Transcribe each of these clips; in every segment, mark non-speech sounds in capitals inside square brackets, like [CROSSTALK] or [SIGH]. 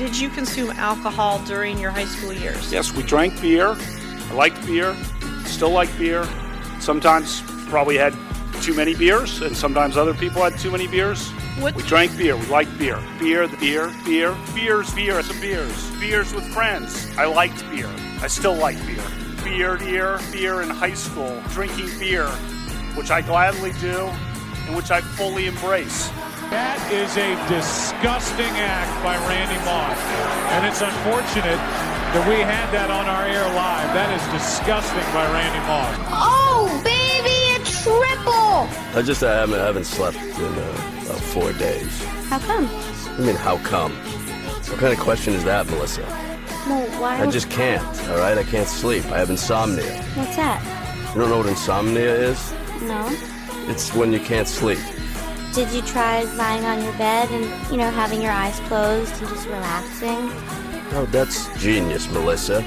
Did you consume alcohol during your high school years? Yes, we drank beer. I liked beer. Still like beer. Sometimes probably had too many beers, and sometimes other people had too many beers. What- We drank beer. We liked beer. Beer, the beer, beer, beers, beer, some beers. Beers with friends. I liked beer. I still like beer. Beer, beer, beer in high school. Drinking beer, which I gladly do, and which I fully embrace. That is a disgusting act by Randy Moss. And it's unfortunate that we had that on our air live. That is disgusting by Randy Moss. Oh, baby, a triple! I just I haven't, I haven't slept in uh, about four days. How come? I mean, how come? What kind of question is that, Melissa? Well, why? I just can't, all right? I can't sleep. I have insomnia. What's that? You don't know what insomnia is? No. It's when you can't sleep. Did you try lying on your bed and, you know, having your eyes closed and just relaxing? Oh, that's genius, Melissa.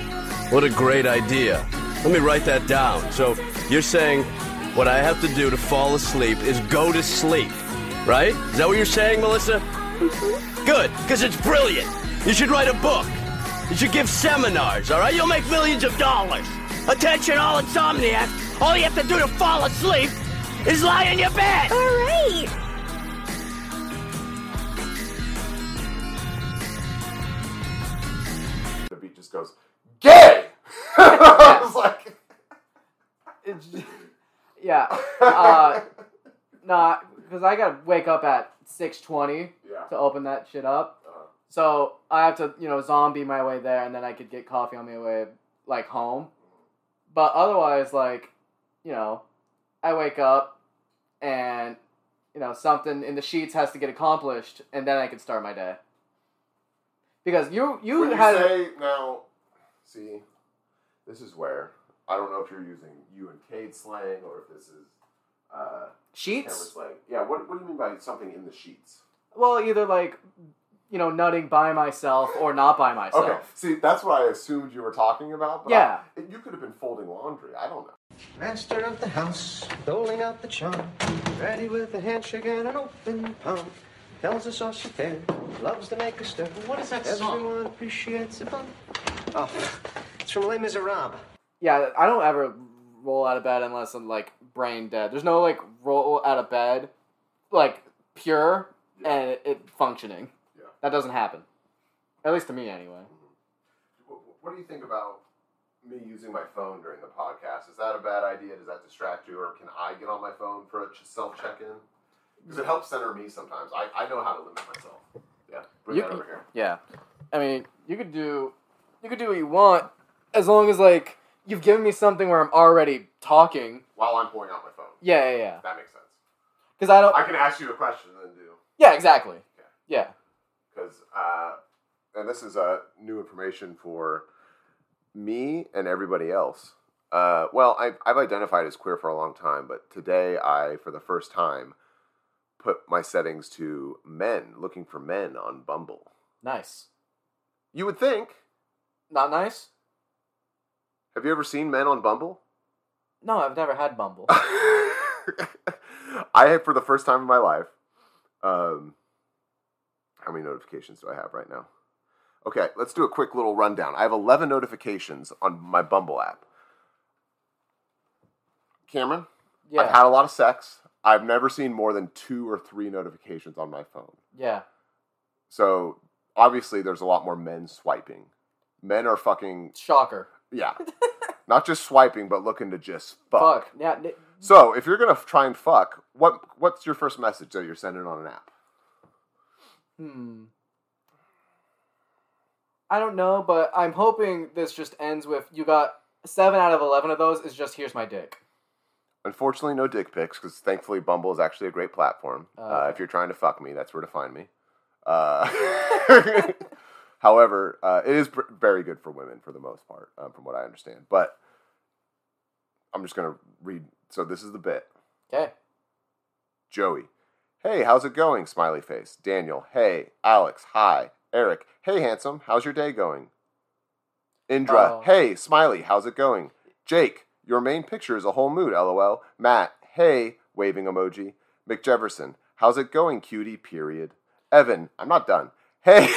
What a great idea. Let me write that down. So, you're saying what I have to do to fall asleep is go to sleep, right? Is that what you're saying, Melissa? Mm-hmm. Good, because it's brilliant. You should write a book. You should give seminars, all right? You'll make millions of dollars. Attention, all insomniacs. All you have to do to fall asleep is lie in your bed. All right. Gay! [LAUGHS] I was like, It's, yeah. Uh, nah, because I gotta wake up at six twenty Yeah. to open that shit up. Uh-huh. So I have to, you know, zombie my way there, and then I could get coffee on my way like home. But otherwise, like, you know, I wake up and you know something in the sheets has to get accomplished, and then I can start my day. Because you you when you had say now, see, this is where I don't know if you're using you and Cade slang or if this is uh, camera sheets. slang. Yeah, what, what do you mean by something in the sheets? Well, either like, you know, nutting by myself or not by myself. Okay, see, that's what I assumed you were talking about. But Yeah. I- you could have been folding laundry. I don't know. Master of the house, doling out the charm, ready with a handshake and an open palm. Tells us all she can, loves to make a stir. What is that song? Everyone appreciates it. Oh, it's from Les Miserables. Yeah, I don't ever roll out of bed unless I'm like brain dead. There's no like roll out of bed, like pure and it, it functioning. Yeah. That doesn't happen. At least to me, anyway. Mm-hmm. What, what do you think about me using my phone during the podcast? Is that a bad idea? Does that distract you, or can I get on my phone for a self check in? Because it helps center me sometimes. I, I know how to limit myself. Yeah, bring You that over here. Yeah, I mean, you could do, you could do what you want as long as like you've given me something where I'm already talking. While I'm pulling out my phone. Yeah, yeah, yeah. That makes sense. Because I don't. I can ask you a question and then do. yeah, exactly. Okay. Yeah. Because, uh, and this is uh, new information for me and everybody else. Uh, well, I've, I've identified as queer for a long time, but today I, for the first time, put my settings to men, looking for men on Bumble. Nice. You would think. Not nice. Have you ever seen men on Bumble? No, I've never had Bumble. [LAUGHS] I have for the first time in my life. Um, how many notifications do I have right now? Okay, let's do a quick little rundown. I have 11 notifications on my Bumble app. Cameron, Yeah. I've had a lot of sex. I've never seen more than two or three notifications on my phone. yeah. So obviously, there's a lot more men swiping. Men are fucking Shocker. yeah, [LAUGHS] not just swiping, but looking to just fuck. Fuck. Yeah. n- So if you're gonna try and fuck, what what's your first message that you're sending on an app? Hmm. I don't know, but I'm hoping this just ends with you got seven out of eleven of those is just here's my dick. Unfortunately, no dick pics because thankfully Bumble is actually a great platform. Oh, Uh, okay. if you're trying to fuck me, that's where to find me. Uh, [LAUGHS] [LAUGHS] however, uh, it is pr- very good for women for the most part, um, from what I understand. But I'm just gonna read. So this is the bit. Okay. Joey, hey, how's it going? Smiley face. Daniel, hey. Alex, hi. Eric, hey, handsome, how's your day going? Indra, Oh. hey, Smiley, how's it going? Jake, your main picture is a whole mood, lol. Matt, hey, waving emoji. McJefferson, how's it going, cutie, period. Evan, I'm not done. Hey,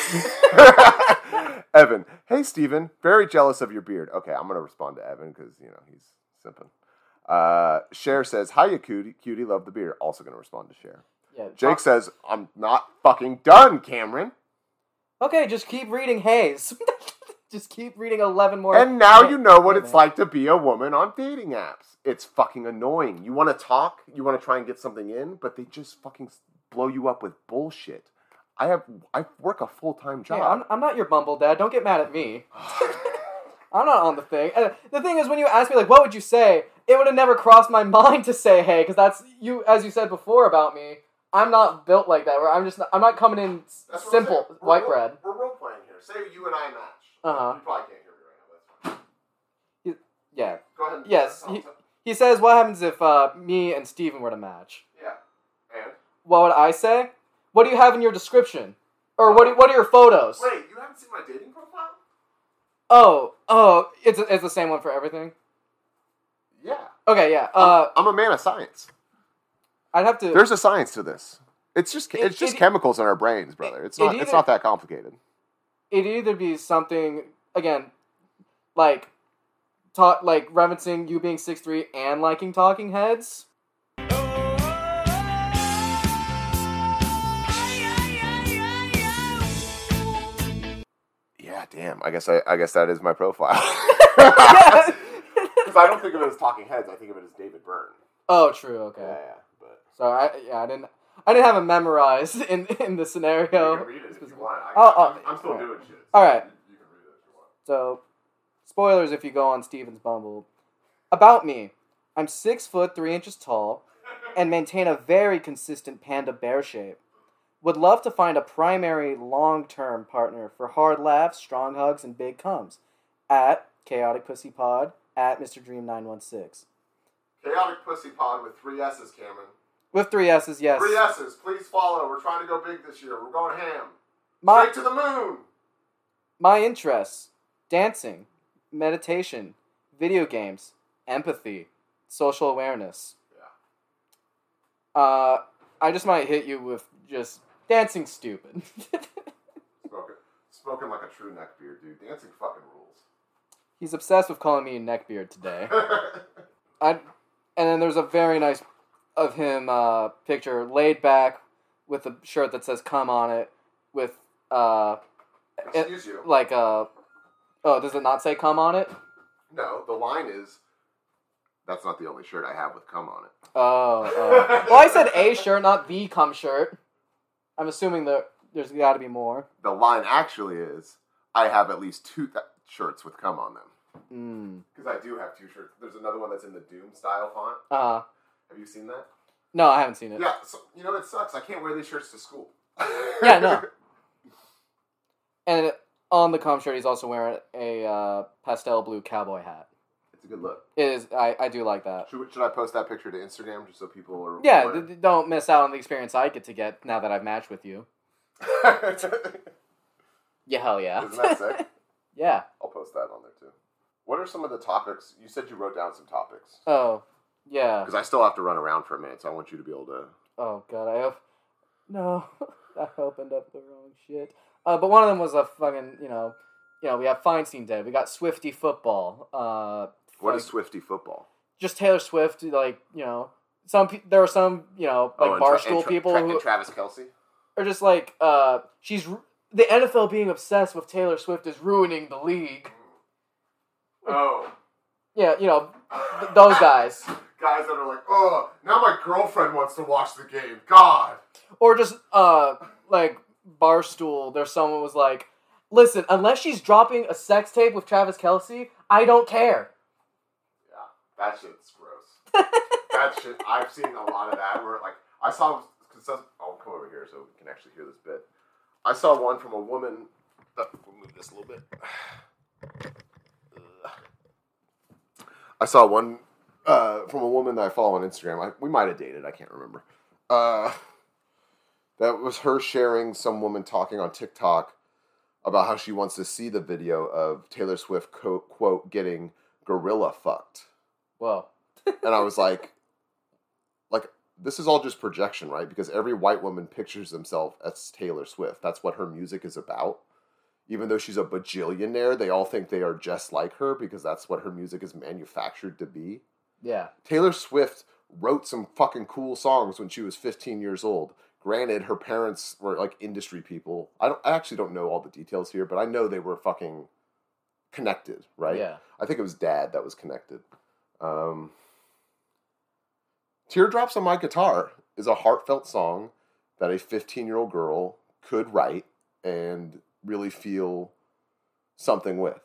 [LAUGHS] Evan. Hey, Steven. Very jealous of your beard. Okay, I'm gonna respond to Evan because you know he's simping. Uh, Cher says, "Hiya, cutie. Cutie, love the beard." Also gonna respond to Cher. Yeah. Jake says, "I'm not fucking done, Cameron." Okay, just keep reading Hayes. [LAUGHS] just keep reading eleven more. And now you know what it's like to be a woman on dating apps. It's fucking annoying. You want to talk, you want to try and get something in, but they just fucking blow you up with bullshit. I have I work a full time Hey, job. I'm, I'm not your bumble dad. Don't get mad at me. [SIGHS] [LAUGHS] I'm not on the thing. And the thing is, when you ask me like, what would you say? It would have never crossed my [LAUGHS] mind to say hey, because that's you, as you said before about me. I'm not built like that. Where I'm just, I'm not coming in That's simple saying. We're white role- bread. We're role playing here. Say you and I match. Uh-huh. You probably can't hear me right now. Yeah. Go ahead. And Yes. He, he says, what happens if uh, me and Steven were to match? yeah. And What would I say? What do you have in your description? Or what? Do, what are your photos? wait, you haven't seen my dating profile? Oh, oh, it's it's the same one for everything. Yeah. Okay, yeah. Uh, I'm a man of science. I'd have to. There's a science to this. It's just It- it's just it- chemicals in our brains, brother. It's it not it's not that complicated. it'd either be something again, like talk like referencing you being six three and liking Talking Heads. Yeah, damn. I guess I, I guess that is my profile. [LAUGHS] Because I don't think of it as Talking Heads. I think of it as David Byrne. Oh, true. Okay. Yeah, yeah. But So I yeah I didn't I didn't have it memorized in in the scenario. you can read it if you want. I, Oh, oh, I'm, I'm still alright. doing shit. All right. You, you can read it if you want. So, spoilers if you go on Steven's Bumble. About me, I'm six foot three inches tall, and maintain a very consistent panda bear shape. Would love to find a primary long-term partner for hard laughs, strong hugs, and big comes. At Chaotic Pussy Pod at Mr. Dream nine one six Chaotic Pussy Pod with three S's, Cameron. with three S's. Yes. Three S's. Please follow. We're trying to go big this year. We're going ham. My Straight to the moon. my interests: dancing, meditation, video games, empathy, social awareness. Yeah. Uh, I just might hit you with just dancing stupid. [LAUGHS] Spoken, spoken like a true neckbeard, dude. Dancing fucking rules. He's obsessed with calling me a neckbeard today. [LAUGHS] I, and then there's a very nice of him uh, picture laid back with a shirt that says "come" on it, with uh, it- Excuse you. like uh, oh, does it not say "come" on it? No, the line is. That's not the only shirt I have with cum on it. Oh, oh. well, I said a shirt, not the cum shirt. I'm assuming that there's got to be more. The line actually is. I have at least two th- shirts with cum on them. Mm. Because I do have two shirts. There's another one that's in the Doom style font. Uh, Have you seen that? no, I haven't seen it. Yeah. So, you know, it sucks. I can't wear these shirts to school. [LAUGHS] Yeah, no. [LAUGHS] And on the cum shirt, he's also wearing a uh, pastel blue cowboy hat. A good look. It is. I, I do like that. Should, should I post that picture to Instagram just so people are. Yeah, aware? d- d- don't miss out on the experience I get to get now that I've matched with you. [LAUGHS] Yeah, hell yeah. Isn't that sick? [LAUGHS] yeah. I'll post that on there too. What are some of the topics? You said you wrote down some topics. Oh, yeah. Because I still have to run around for a minute, so I want you to be able to. Oh god, I hope. No, [LAUGHS] I opened up the wrong shit. Uh, but one of them was a fucking, you know, you know, we have Feinstein Dead. We got Swifty football. Uh, What like, is Swifty football? just Taylor Swift? Like, you know, some there are some, you know, like Oh, and Tra- barstool Tra- people Tra- who and Travis Kelce. are just like, uh, she's the NFL being obsessed with Taylor Swift is ruining the league. Oh, Yeah, you know, th- those guys. [LAUGHS] guys that are like, oh, now my girlfriend wants to watch the game. God. or just uh like barstool there's someone was like listen unless she's dropping a sex tape with travis kelce i don't care Yeah, that shit's gross. [LAUGHS] that shit. I've seen a lot of that where like I saw. I'll come over here so we can actually hear this bit. I saw one from a woman. Uh, we'll move this a little bit. [SIGHS] I saw one uh, from a woman that I follow on Instagram. I, we might have dated. I can't remember. Uh, that was her sharing some woman talking on TikTok about how she wants to see the video of Taylor Swift quote, quote getting gorilla fucked whoa and I was like, [LAUGHS] like this is all just projection, right? Because every white woman pictures themselves as Taylor Swift. That's what her music is about. Even though she's a bajillionaire, they all think they are just like her because that's what her music is manufactured to be. Yeah. Taylor Swift wrote some fucking cool songs when she was 15 years old. Granted, her parents were like industry people. I don't. I actually don't know all the details here, but I know they were fucking connected, right? Yeah. I think it was dad that was connected. Um, Teardrops on My Guitar is a heartfelt song that a 15 year old girl could write and really feel something with.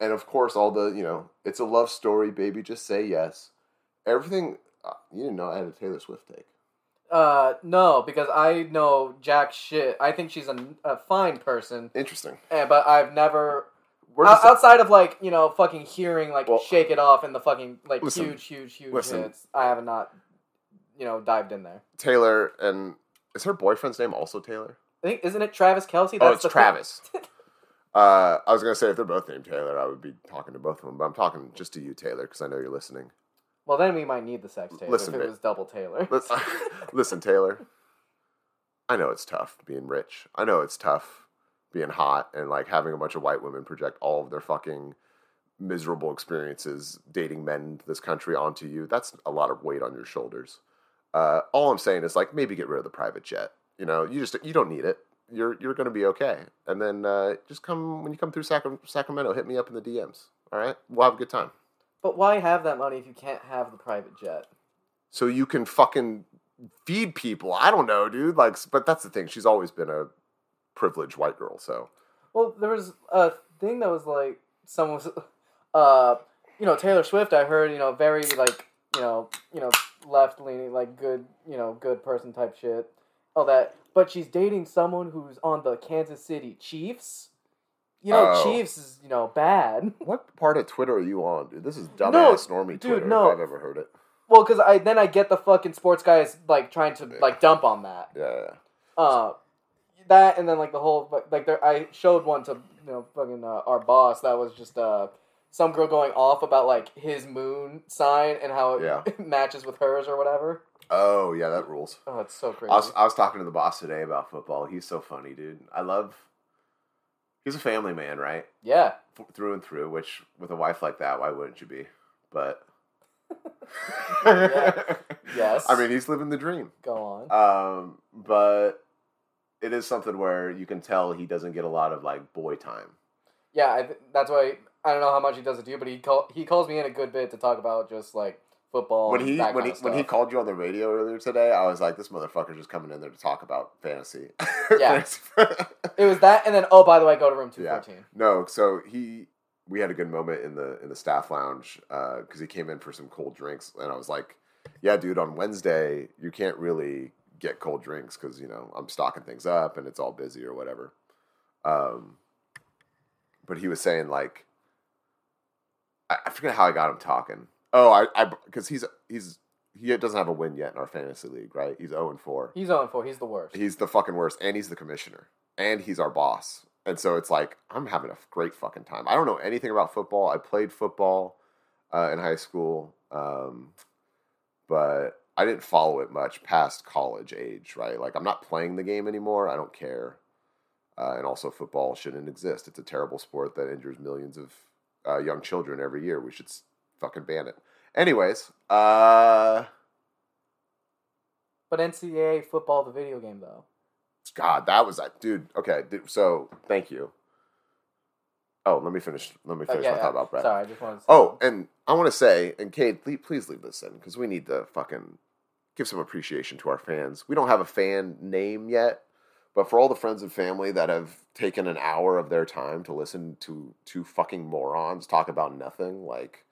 And of course, all the, you know, it's a love story, baby, just say yes. Everything, uh, you didn't know I had a Taylor Swift take. Uh, no, because I know jack shit. I think she's a, a fine person, Interesting. eh, but I've never Outside of like you know fucking hearing like Well, "Shake It Off" and the fucking like listen, huge, huge, huge listen. hits. I have not, you know, dived in there. Taylor, and is her boyfriend's name also Taylor? I think isn't it Travis Kelce? oh, it's the Travis. [LAUGHS] uh, I was going to say if they're both named Taylor, I would be talking to both of them, but I'm talking just to you, Taylor, because I know you're listening. well, then we might need the sex tape Listen, if it man. was double Taylor. [LAUGHS] Listen, Taylor. I know it's tough being rich. I know it's tough being hot and like having a bunch of white women project all of their fucking miserable experiences dating men in this country onto you. That's a lot of weight on your shoulders. Uh, all I'm saying is like maybe get rid of the private jet. You know, you just you don't need it. You're you're gonna be okay. And then uh, just come when you come through Sacra- Sacramento, hit me up in the DMs. All right, we'll have a good time. But why have that money if you can't have the private jet? so you can fucking feed people. I don't know, dude. Like, but that's the thing. She's always been a privileged white girl. So Well, there was a thing that was like someone was, [LAUGHS] uh, you know, Taylor Swift. I heard, you know, very like, you know, you know, left leaning, like good, you know, good person type shit. All that, but she's dating someone who's on the Kansas City Chiefs. You know, Oh. Chiefs is you know bad. [LAUGHS] what part of Twitter are you on, dude? This is No, dumbass normie dude, Twitter no. if I've ever heard it. Well, because I then I get the fucking sports guys like trying to like dump on that. Yeah, yeah. Uh, that and then like the whole like- there I showed one to you know fucking uh, our boss that was just uh some girl going off about like his moon sign and how it Yeah. [LAUGHS] matches with hers or whatever. Oh yeah, that rules. Oh, it's so crazy. I was I was talking to the boss today about football. He's so funny, dude. I love. He's a family man, right? yeah, F- through and through. Which with a wife like that, why wouldn't you be? But. [LAUGHS] Yes. [LAUGHS] I mean, he's living the dream. go on. Um, but it is something where you can tell he doesn't get a lot of like boy time. yeah, I, th- that's why I don't know how much he does it to you, but he call he calls me in a good bit to talk about just like football. when and he when he when he called you on the radio earlier today, I was like, this motherfucker's just coming in there to talk about fantasy. [LAUGHS] Yeah. It was that, and then oh by the way, go to room two fourteen. yeah. No, so he we had a good moment in the in the staff lounge uh, because he came in for some cold drinks, and I was like, yeah, dude, on Wednesday you can't really get cold drinks because you know I'm stocking things up and it's all busy or whatever. Um, but he was saying like, I, I forget how I got him talking. Oh, I I because he's he's he doesn't have a win yet in our fantasy league, right? He's zero and four. He's on four. He's the worst. He's the fucking worst, and he's the commissioner, and he's our boss. And so it's like I'm having a great fucking time. I don't know anything about football. I played football uh, in high school, um, but I didn't follow it much past college age. Right? Like I'm not playing the game anymore. I don't care. Uh, and also, football shouldn't exist. It's a terrible sport that injures millions of uh, young children every year. We should s- fucking ban it. Anyways, uh, But NCAA football, the video game though. God, that was that dude. Okay, dude, so thank you. Oh, let me finish. Let me Oh, finish yeah, my yeah. thought about Brett. Sorry, I just wanted to. Oh, and I want to say, and Cade, please, please leave this in because we need to fucking give some appreciation to our fans. We don't have a fan name yet, but for all the friends and family that have taken an hour of their time to listen to two fucking morons talk about nothing, like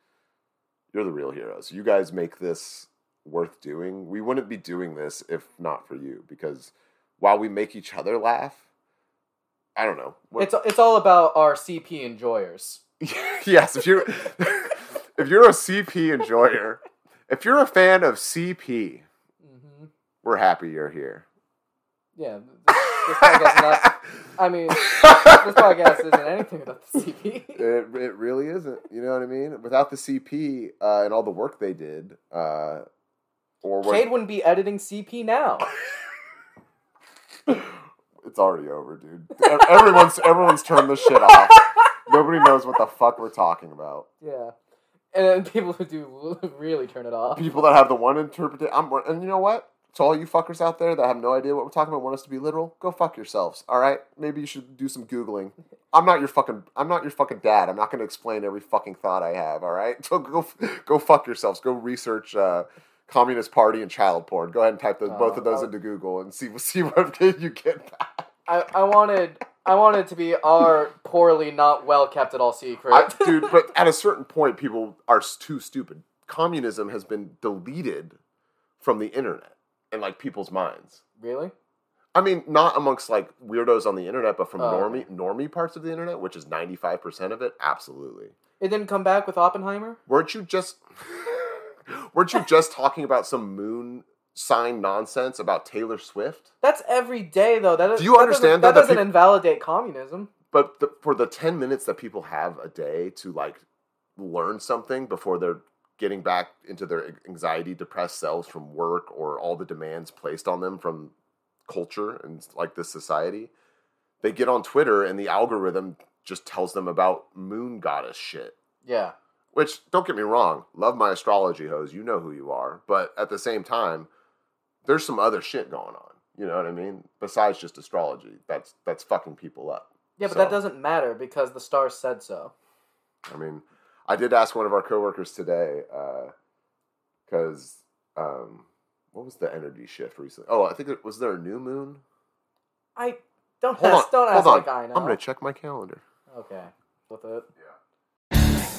you're the real heroes. You guys make this worth doing. We wouldn't be doing this if not for you because while we make each other laugh, I don't know. We're- it's it's all about our CP enjoyers. [LAUGHS] yes, if you're [LAUGHS] if you're a CP enjoyer, if you're a fan of CP, we're happy you're here. Yeah, this, this podcast not. [LAUGHS] I mean, this podcast isn't anything without the CP. It, it really isn't. You know what I mean? Without the CP uh, and all the work they did, uh, Or what? Cade wouldn't be editing CP now. [LAUGHS] It's already over, dude. Everyone's everyone's turned this shit off. Nobody knows what the fuck we're talking about. yeah. And then people who do really turn it off. People that have the one interpretation, I'm, and you know what? To all you fuckers out there that have no idea what we're talking about, want us to be literal, go fuck yourselves. All right? Maybe you should do some googling. I'm not your fucking. I'm not your fucking dad. I'm not going to explain every fucking thought I have. All right? [LAUGHS] So go go fuck yourselves. Go research. Uh, Communist Party and child porn. Go ahead and type those, both of those into Google and see [LAUGHS] see what you get back. I, I wanted I wanted it to be our poorly not well kept at all secret. I, dude, but at a certain point, people are too stupid. Communism has been deleted from the internet and like people's minds. really? I mean, not amongst like weirdos on the internet, but from Oh, normie normie parts of the internet, which is ninety five percent of it. Absolutely. It didn't come back with Oppenheimer? Weren't you just [LAUGHS] weren't you just talking about some moon sign nonsense about Taylor Swift? That's every day though. That Do you that understand, doesn't- that that doesn't invalidate communism? But the, for the 10 minutes that people have a day to like learn something before they're getting back into their anxiety depressed selves from work or all the demands placed on them from culture and like this society, they get on Twitter and the algorithm just tells them about moon goddess shit. Yeah. Which, don't get me wrong, love my astrology hose. You know who you are. But at the same time, there's some other shit going on. You know what I mean? Besides just astrology, that's that's fucking people up. Yeah, but So- that doesn't matter because the stars said so. I mean, I did ask one of our coworkers today because um, what was the energy shift recently? Oh, I think it was there a new moon. I don't Hold ask, on, don't hold ask on. like I know. I'm gonna check my calendar. Okay. With it. Yeah.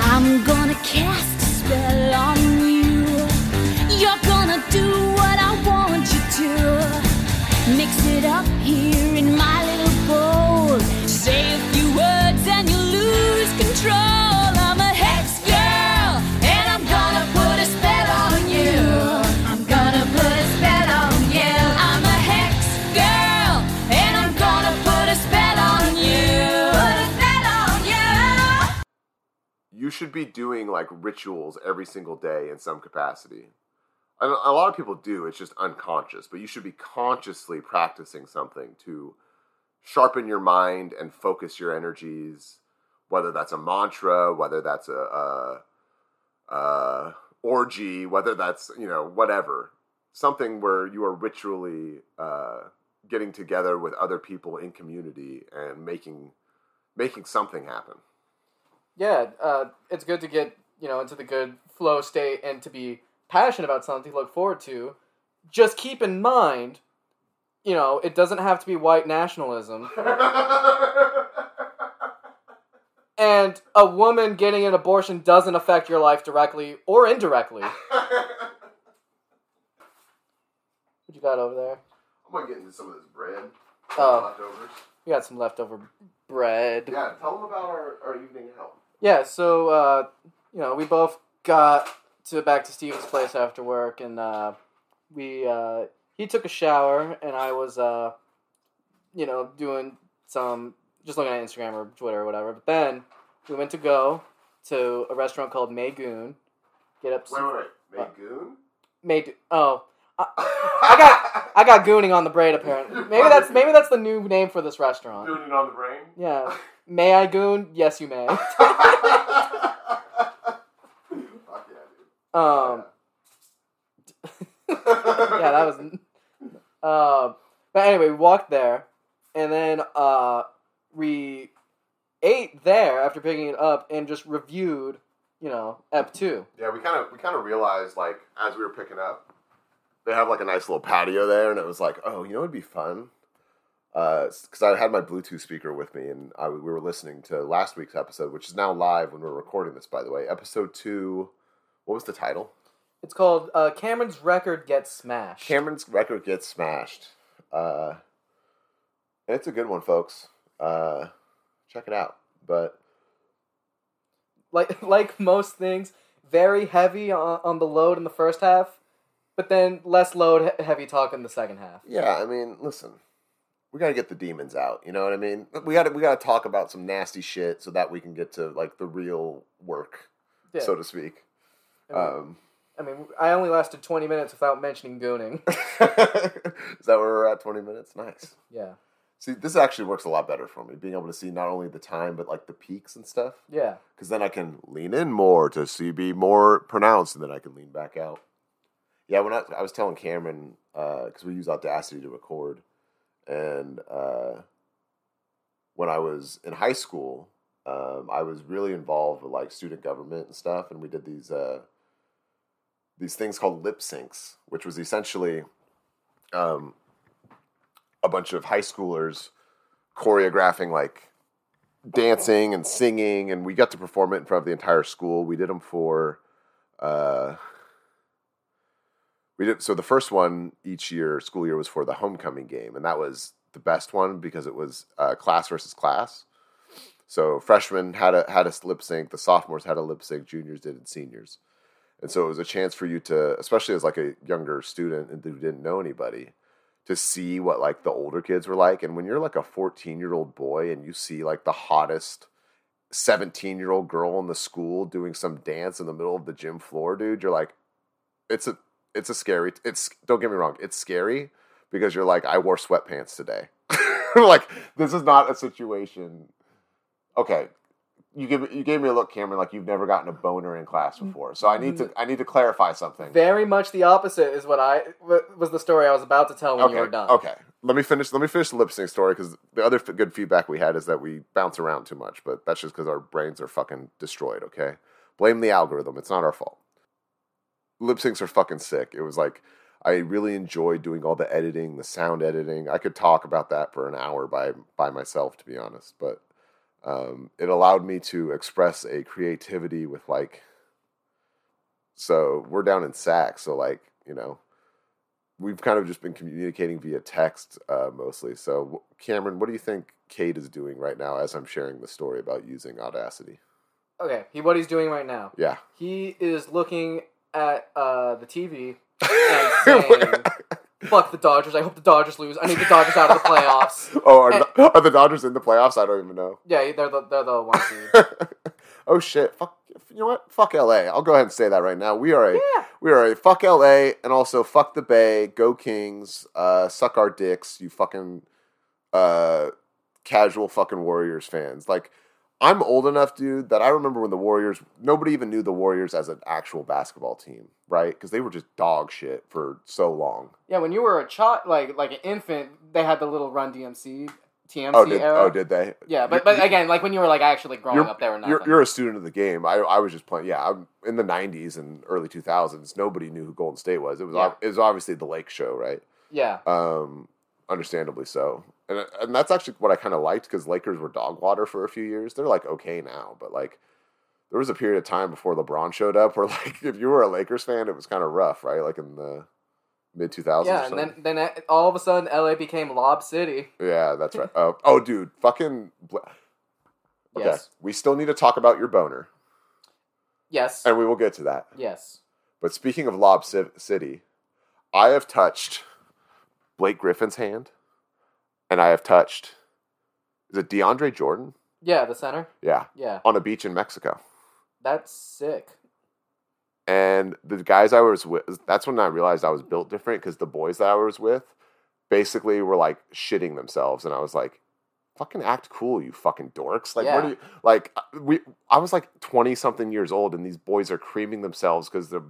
I'm gonna cast a spell on you. You're Mix it up here in my little bowl. Say a few words and you lose control. I'm a hex girl, and I'm gonna put a spell on you. I'm gonna put a spell on you. I'm a hex girl, and I'm gonna put a spell on you. Put a spell on you. You should be doing like rituals every single day in some capacity. A lot of people do. It's just unconscious, but you should be consciously practicing something to sharpen your mind and focus your energies. Whether that's a mantra, whether that's a, a, a orgy, whether that's you know whatever, something where you are ritually uh, getting together with other people in community and making making something happen. Yeah, uh, it's good to get you know into the good flow state and to be passionate about something to look forward to. Just keep in mind, you know, it doesn't have to be white nationalism. [LAUGHS] and a woman getting an abortion doesn't affect your life directly or indirectly. [LAUGHS] What you got over there? I'm gonna get into some of this bread. Oh. Leftovers. We got some leftover bread. Yeah, tell them about our, our evening out. Yeah, so uh, you know, we both got to back to Steven's place after work, and uh, we uh, he took a shower, and I was uh, you know doing some just looking at Instagram or Twitter or whatever. But then we went to go to a restaurant called Maygoon. Get up. Wait, wait, wait. Magoon? May oh. I, I got I got gooning on the braid apparently. [LAUGHS] Maybe that's maybe that's the new name for this restaurant. It on the brain? Yeah. May I goon? Yes, you may. [LAUGHS] [LAUGHS] Fuck yeah, dude. Um, [LAUGHS] yeah, that was. Uh, but anyway, we walked there, and then uh, we ate there after picking it up, and just reviewed, you know, Ep two. Yeah, we kind of we kind of realized like as we were picking up, they have like a nice little patio there, and it was like, oh, you know, it'd be fun. Because I had my Bluetooth speaker with me, and I, we were listening to last week's episode, which is now live when we're recording this. By the way, episode two. What was the title? It's called uh, Cameron's record gets smashed. Cameron's record gets smashed. Uh, it's a good one, folks. Uh, check it out. But like [LAUGHS] like most things, very heavy on, on the load in the first half, but then less load heavy talk in the second half. yeah, I mean, listen, we got to get the demons out. You know what I mean? We got to we got to talk about some nasty shit so that we can get to like the real work, Yeah. so to speak. Um, I mean, I only lasted 20 minutes without mentioning gooning. [LAUGHS] is that where we're at? Twenty minutes. Nice. yeah. See, this actually works a lot better for me, being able to see not only the time but like the peaks and stuff. Yeah. Because then I can lean in more to see be more pronounced, and then I can lean back out. Yeah, when I, I was telling Cameron because we use Audacity to record, and uh, when I was in high school, um, I was really involved with like student government and stuff, and we did these uh, these things called lip syncs, which was essentially um, a bunch of high schoolers choreographing like dancing and singing, and we got to perform it in front of the entire school. We did them for. Uh, we did so the first one each year school year was for the homecoming game and that was the best one because it was uh, class versus class so freshmen had a had a lip sync the sophomores had a lip sync juniors did and seniors and so it was a chance for you to especially as like a younger student and who didn't know anybody to see what like the older kids were like. And when you're like a 14 year old boy and you see like the hottest 17 year old girl in the school doing some dance in the middle of the gym floor dude you're like it's a it's a scary it's don't get me wrong it's scary because you're like i wore sweatpants today. [LAUGHS] Like this is not a situation. Okay you give you gave me a look cameron like you've never gotten a boner in class mm-hmm. before so i need to i need to clarify something Very much the opposite is what I was the story I was about to tell when okay you were done. okay let me finish let me finish the lip sync story because the other f- good feedback we had is that we bounce around too much but that's just because our brains are fucking destroyed okay blame the algorithm it's not our fault lip syncs are fucking sick. It was like I really enjoyed doing all the editing, the sound editing. I could talk about that for an hour by by myself, to be honest. But um, it allowed me to express a creativity with like. So we're down in Sac, so like you know, we've kind of just been communicating via text uh, mostly. So Cameron, what do you think Cade is doing right now as I'm sharing the story about using Audacity? Okay, he what he's doing right now. Yeah. He is looking at uh, the TV [LAUGHS] and [LAUGHS] saying, "Fuck the Dodgers! I hope the Dodgers lose. I need the Dodgers out of the playoffs." [LAUGHS] Oh, are, And- are the Dodgers in the playoffs? I don't even know. yeah, they're the they're the one seed. [LAUGHS] oh shit! Fuck. You know what? Fuck LA. I'll go ahead and say that right now. We are a Yeah. we are a fuck LA and also fuck the Bay. Go Kings. Uh, suck our dicks. You fucking uh, casual fucking Warriors fans. Like I'm old enough, dude, that I remember when the Warriors. Nobody even knew the Warriors as an actual basketball team, right? Because they were just dog shit for so long. Yeah, when you were a child, like like an infant, they had the little Run DMC TMC Oh, did era. oh did they? Yeah, but but again, like when you were like actually growing up, there were nothing. You're, you're a student of the game. I, I was just playing. Yeah, I'm in the '90s and early 2000s. Nobody knew who Golden State was. It was Yeah. it was obviously the Lake Show, right? yeah, Um, understandably so. And and that's actually what I kind of liked because Lakers were dog water for a few years. They're like okay now, but like there was a period of time before LeBron showed up where [LAUGHS] like if you were a Lakers fan, it was kind of rough, right? Like in the mid 2000s. yeah, and then then uh, all of a sudden, LA became Lob City. Yeah, that's right. [LAUGHS] Oh, oh, dude, fucking. bl- Okay, Yes. we still need to talk about your boner, Yes, and we will get to that. yes. But speaking of Lob Ci- City, I have touched Blake Griffin's hand, and I have touched. Is it DeAndre Jordan? Yeah, the center. Yeah, Yeah, on a beach in Mexico. that's sick. And the guys I was with, that's when I realized I was built different because the boys that I was with basically were like shitting themselves. And I was like, fucking act cool, you fucking dorks. Like, what Yeah. do you, like, uh, we, I was like 20 something years old and these boys are creaming themselves because they're,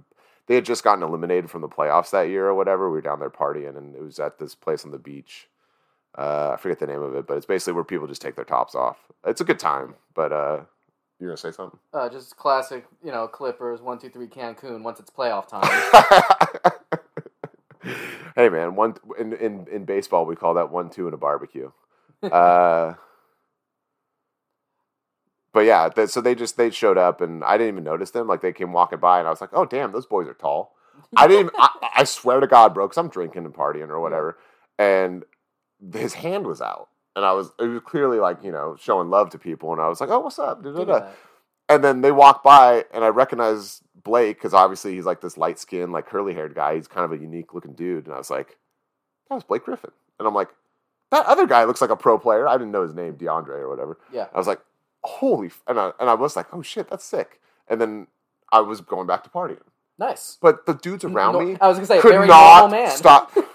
they had just gotten eliminated from the playoffs that year or whatever. We were down there partying and it was at this place on the beach. Uh, I forget the name of it, but it's basically where people just take their tops off. It's a good time, but uh, you're gonna say something. Uh, just classic, you know, Clippers one two three Cancun. Once it's playoff time. [LAUGHS] hey man, one in, in in baseball we call that one two in a barbecue. [LAUGHS] Uh, but yeah, so they just they showed up and I didn't even notice them. Like they came walking by and I was like, oh damn, those boys are tall. I didn't. Even, I, I swear to God, bro, because I'm drinking and partying or whatever, and his hand was out. And I was, it was clearly like, you know, showing love to people. And I was like, oh, what's up? Da-da-da. And then they walk by, and I recognize Blake because obviously he's like this light skinned, like curly haired guy. He's kind of a unique looking dude. And I was like, that was Blake Griffin. And I'm like, that other guy looks like a pro player. I didn't know his name, DeAndre or whatever. Yeah. I was like, holy, f-, and I, and I was like, oh shit, that's sick. And then I was going back to partying. Nice. But the dudes around No- me, I was gonna say, could very not normal man. stop. [LAUGHS]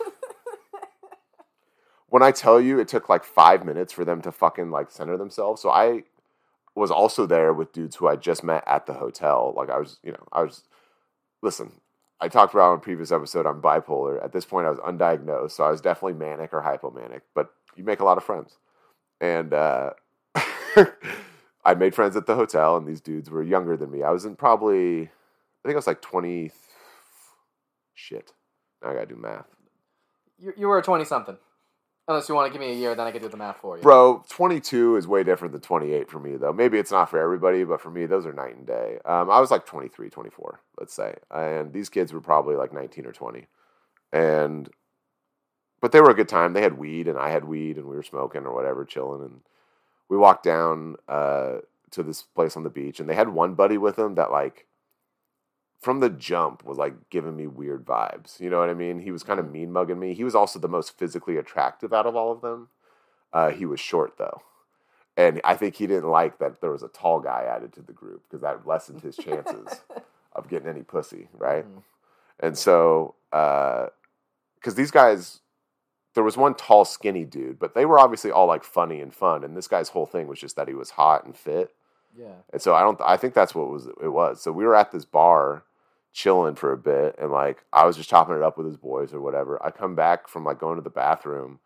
when I tell you, it took like five minutes for them to fucking like center themselves. So I was also there with dudes who I just met at the hotel. Like I was, you know, I was. Listen, I talked about on a previous episode. I'm bipolar. At this point, I was undiagnosed, so I was definitely manic or hypomanic. But you make a lot of friends, and uh, [LAUGHS] I made friends at the hotel, and these dudes were younger than me. I was in probably, I think I was like twenty. Shit, now I gotta do math. You, you were 20 something. Unless you want to give me a year, then I can do the math for you. Bro, 22 is way different than 28 for me, though. Maybe it's not for everybody, but for me, those are night and day. Um, I was like 23, 24, let's say. And these kids were probably like 19 or 20. And, but they were a good time. They had weed, and I had weed, and we were smoking or whatever, chilling. And we walked down uh, to this place on the beach, and they had one buddy with them that, like, from the jump was like giving me weird vibes. You know what I mean? He was kind of mean mugging me. He was also the most physically attractive out of all of them. Uh, he was short though, and I think he didn't like that there was a tall guy added to the group because that lessened his chances [LAUGHS] of getting any pussy, right? And so, because these guys, there was one tall, skinny dude, but they were obviously all like funny and fun, and this guy's whole thing was just that he was hot and fit. Yeah. And so I don't. I think that's what was it was. So we were at this bar, chilling for a bit, and like I was just chopping it up with his boys or whatever. I come back from like going to the bathroom,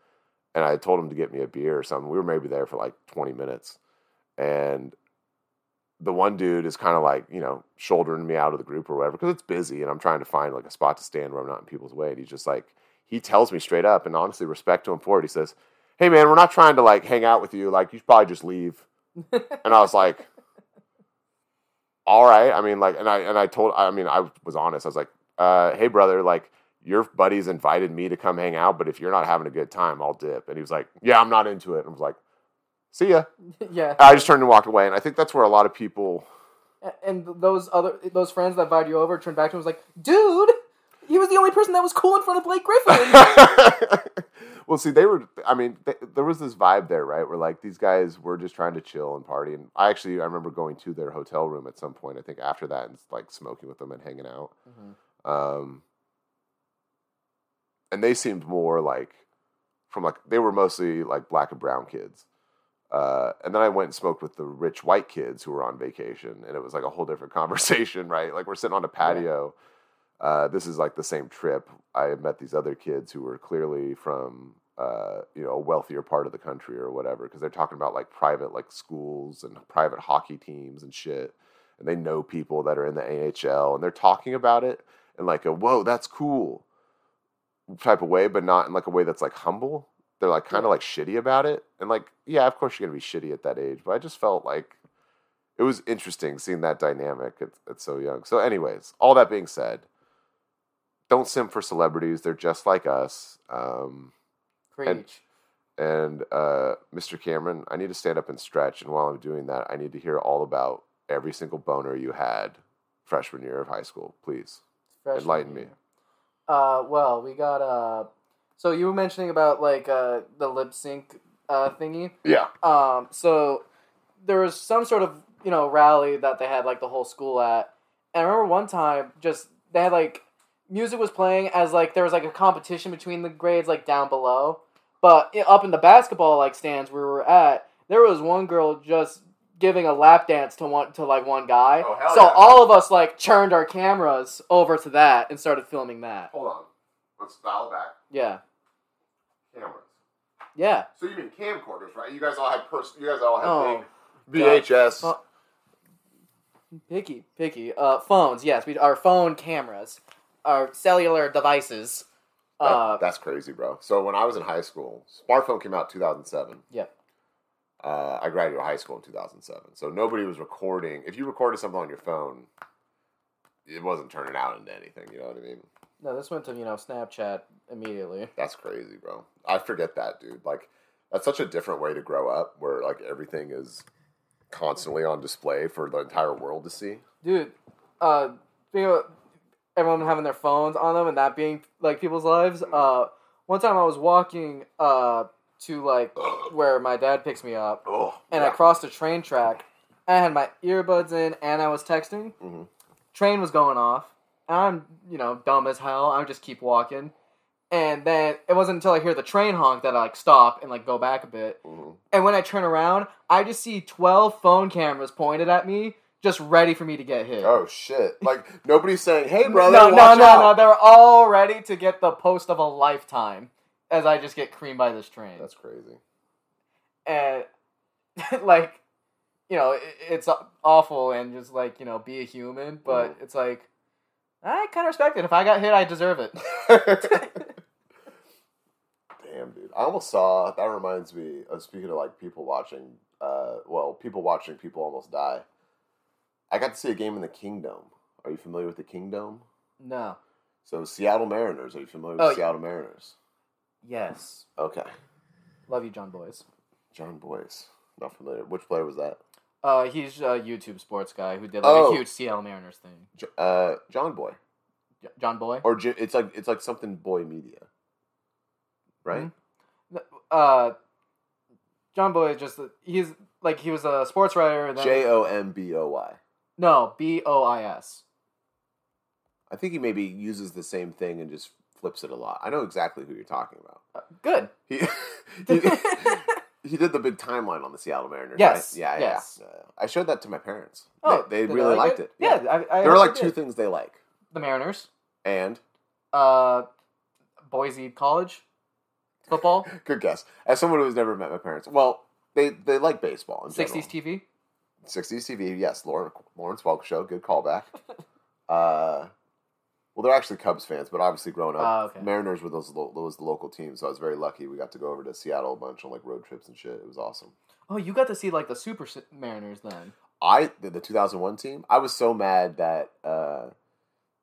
and I told him to get me a beer or something. We were maybe there for like twenty minutes, and the one dude is kind of like you know shouldering me out of the group or whatever because it's busy, and I'm trying to find like a spot to stand where I'm not in people's way. And he's just like he tells me straight up, and honestly, respect to him for it. He says, "Hey man, we're not trying to like hang out with you. Like you should probably just leave." [LAUGHS] and I was like all right. I mean, like, and I and I told, I mean, I was honest. I was like, uh, hey, brother, like, your buddies invited me to come hang out, but if you're not having a good time, I'll dip. And he was like, yeah, I'm not into it. And I was like, see ya. [LAUGHS] yeah. I just turned and walked away. And I think that's where a lot of people. And those other those friends that invited you over turned back to him and was like, dude, he was the only person that was cool in front of Blake Griffin. [LAUGHS] well, see, they were. I mean, th- there was this vibe there, right? Where like these guys were just trying to chill and party. And I actually, I remember going to their hotel room at some point. I think after that, and like smoking with them and hanging out. Um, and they seemed more like from like they were mostly like black and brown kids. Uh, and then I went and smoked with the rich white kids who were on vacation, and it was like a whole different [LAUGHS] conversation, right? Like we're sitting on a patio. Uh, this is like the same trip. I met these other kids who were clearly from uh, you know a wealthier part of the country or whatever, because they're talking about like private like schools and private hockey teams and shit, and they know people that are in the AHL, and they're talking about it in like a whoa, that's cool type of way, but not in like a way that's like humble. They're like kind of like shitty about it, and like yeah, of course you're gonna be shitty at that age, but I just felt like it was interesting seeing that dynamic at, at so young. So, anyways, all that being said, don't simp for celebrities. They're just like us. Um, and Preach. and uh, Mr. Cameron, I need to stand up and stretch. And while I'm doing that, I need to hear all about every single boner you had freshman year of high school. Please Freshman enlighten me. Uh, well, we got uh, so you were mentioning about like uh the lip sync uh thingy. Yeah. Um, so there was some sort of you know rally that they had like the whole school at, and I remember one time just they had like music was playing as like there was like a competition between the grades like down below, but up in the basketball like stands where we were at, there was one girl just giving a lap dance to one to like one guy. Oh, hell so yeah. all of us like turned our cameras over to that and started filming that. Hold on. Let's dial back. Yeah, Cameras. yeah. So you mean camcorders, right? You guys all had pers- You guys all had Oh, big VHS. God. Picky, picky. Uh, phones. Yes, we our phone cameras, our cellular devices. That- Uh, that's crazy, bro. So when I was in high school, smartphone came out 2007. Yep. Uh, I graduated high school in 2007. So nobody was recording. If you recorded something on your phone, it wasn't turning out into anything. You know what I mean? no, this went to you know Snapchat immediately. That's crazy, bro. I forget that, dude. Like, that's such a different way to grow up where, like, everything is constantly on display for the entire world to see. Dude, uh, speaking of everyone having their phones on them and that being like people's lives, uh, one time I was walking uh to like [GASPS] where my dad picks me up, Oh, and I crossed a train track. I had my earbuds in and I was texting. Mhm. Train was going off. And I'm, you know, dumb as hell. I would just keep walking. And then it wasn't until I hear the train honk that I like stop and like go back a bit. Mhm. And when I turn around, I just see 12 phone cameras pointed at me, just ready for me to get hit. Oh shit! Like nobody's saying, "Hey, [LAUGHS] brother, no, no, watch no, out." no. They're all ready to get the post of a lifetime as I just get creamed by this train. That's crazy. and [LAUGHS] like you know it, it's awful and just like you know be a human but it's like i kind of respect it if i got hit i deserve it [LAUGHS] Damn, dude. I almost saw. That reminds me of speaking of like people watching. Uh, well, people watching people almost die. I got to see a game in the Kingdome. Are you familiar with the Kingdome? no So Seattle Mariners. Are you familiar with Oh, Seattle Mariners? yes Okay. love you Jon Bois Jon Bois. Not familiar. Which player was that? uh he's a youtube sports guy who did like Oh. a huge seattle mariners thing J- Uh, John Boy. J- john boy Or J- it's like it's like something Boy Media. Right. uh john boy just he's like he was a sports writer and J O M B O Y. no b-o-i-s I think he maybe uses the same thing and just flips it a lot. I know exactly who you're talking about. Uh, good He [LAUGHS] he, [LAUGHS] he did the big timeline on the Seattle Mariners. Yes, right? yeah, yes. yeah, yeah. I showed that to my parents. Oh, they, they did they really like liked it? it. Yeah, I- I there were like two did. things they like, the mariners and uh boise college football [LAUGHS] good guess. As someone who's never met my parents, well, they they like baseball. In 60s general. TV. 60s TV. Yes, Lauren, Lawrence Welk show. Good callback. [LAUGHS] uh, well, they're actually Cubs fans, but obviously growing up, Ah, okay. Mariners were those lo- was the local team, so I was very lucky. We got to go over to Seattle a bunch on like road trips and shit. It was awesome. Oh, you got to see like the Super Mariners then. I the, the 2001 team. I was so mad that uh,